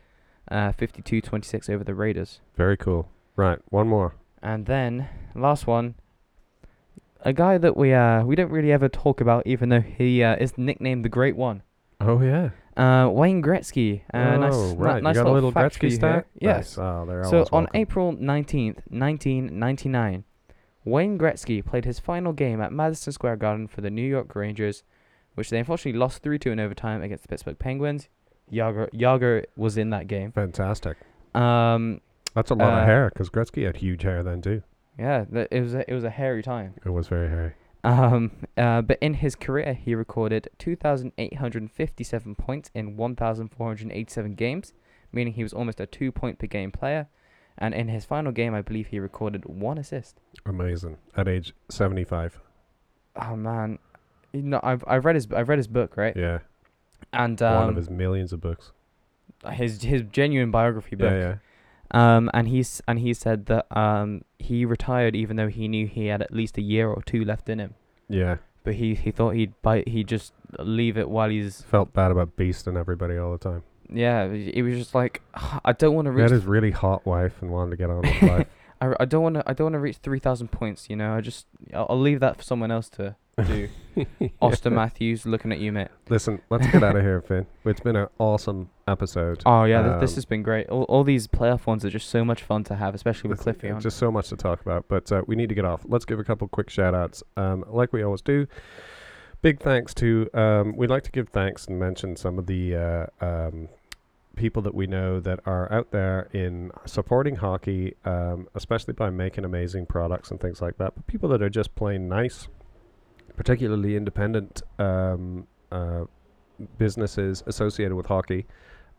uh, 52-26 over the Raiders. Very cool. Right, one more. And then last one, a guy that we uh we don't really ever talk about, even though he uh, is nicknamed the Great One. Oh yeah. Uh, Wayne Gretzky. Uh, nice, oh ni- right. nice you got a little Gretzky stat. Yes. Nice. Oh, So always on welcome. April 19th, 1999, Wayne Gretzky played his final game at Madison Square Garden for the New York Rangers, which they unfortunately lost 3-2 in overtime against the Pittsburgh Penguins. Jagr Jagr was in that game. Fantastic. Um, That's a lot Uh, of hair because Gretzky had huge hair then too. yeah, th- it was a, it was a hairy time. It was very hairy. Um, uh, but in his career, he recorded 2,857 points in 1,487 games, meaning he was almost a two point per game player. And in his final game, I believe he recorded one assist. Amazing. At age seventy-five. Oh man, you know, I've I've read his I've read his book right, Yeah. and one um, of his millions of books. his his genuine biography book. Yeah, yeah. Um, and he's and he said that um he retired even though he knew he had at least a year or two left in him. Yeah. But he, he thought he'd bite he'd just leave it while he's Felt bad about beasting everybody all the time. Yeah. It was just like I don't want to reach his really hot wife and wanted to get on with life. I, I don't want to I don't want to reach three thousand points. You know I just I'll, I'll leave that for someone else to do. Auston Matthews looking at you mate. Listen, let's get out of here, Finn. It's been an awesome episode. Oh yeah, th- this Um, has been great. All, all these playoff ones are just so much fun to have, especially with Cliffy on. Just so much to talk about, but uh, we need to get off. Let's give a couple quick shout outs. Um, like we always do. Big thanks to, um, we'd like to give thanks and mention some of the uh, um, people that we know that are out there in supporting hockey, um, especially by making amazing products and things like that. But people that are just plain nice, particularly independent um, uh, businesses associated with hockey.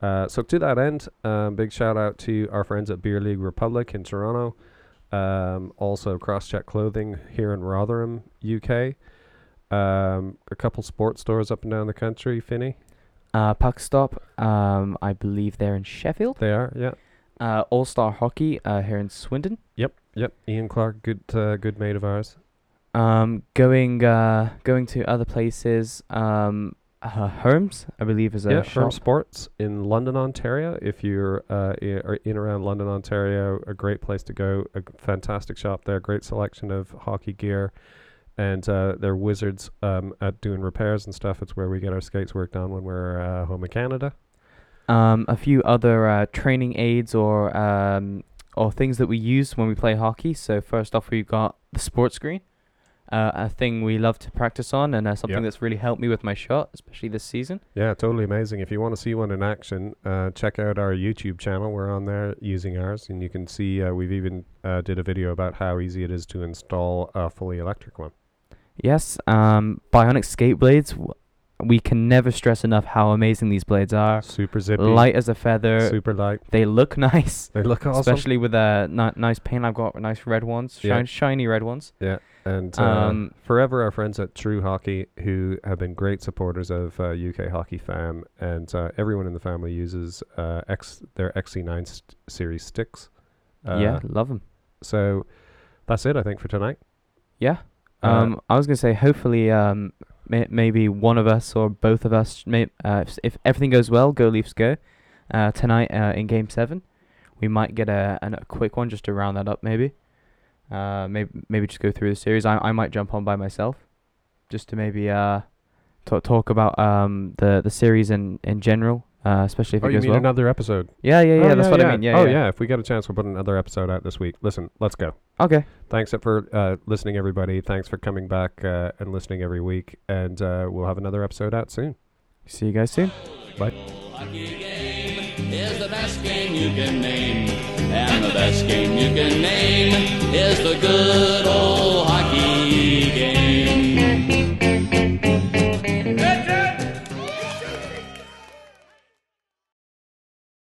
Uh, so to that end, um, big shout out to our friends at Beer League Republic in Toronto. Um, also, Crosscheck Clothing here in Rotherham, UK. Um, a couple sports stores up and down the country. Finney, Uh, Puck Stop, um, I believe they're in Sheffield. they are. Yeah. Uh, All Star Hockey, uh, here in Swindon. Yep. Yep. Ian Clark, good, uh, good mate of ours. Um, going, uh, going to other places. Um, uh, Herms, I believe, is a yeah. shop. Firm Sports in London, Ontario. If you're uh, i- in around London, Ontario, a great place to go. A fantastic shop there. Great selection of hockey gear. And uh, they're wizards um, at doing repairs and stuff. It's where we get our skates worked on when we're uh, home in Canada. Um, a few other uh, training aids or um, or things that we use when we play hockey. So first off, we've got the sports screen. uh, a thing we love to practice on, and uh, something Yep. that's really helped me with my shot, especially this season. Yeah, totally amazing. If you want to see one in action, uh, check out our YouTube channel. We're on there using ours, and you can see uh, we've even uh, did a video about how easy it is to install a fully electric one. Yes, um, Bionic skate blades. We can never stress enough how amazing these blades are. Super zippy, Light as a feather. super light. They look nice, They look awesome. especially with a ni- nice paint. I've got nice red ones, Yeah. shine- shiny red ones. Yeah, and uh, Um, forever our friends at True Hockey, who have been great supporters of uh, UK Hockey Fam, and uh, everyone in the family uses uh, X their XC9 st- series sticks. Uh, yeah, love them. So that's it, I think, for tonight. Yeah. Uh, Um, I was gonna say hopefully um may- maybe one of us or both of us may uh if, if everything goes well, go Leafs go. Uh, tonight uh, in Game Seven, we might get a a quick one just to round that up maybe. Uh, maybe maybe just go through the series. I I might jump on by myself, just to maybe uh talk talk about um the the series in in general. Uh, especially if oh, it you goes mean well. another episode? yeah, yeah, yeah. Oh, that's what I mean. Yeah, oh, yeah. If we get a chance, we'll put another episode out this week. Listen, let's go. Okay. Thanks for uh, listening, everybody. Thanks for coming back uh, and listening every week. And uh, we'll have another episode out soon. See you guys soon. Hockey game is the best game you can name. And the best game you can name is the good old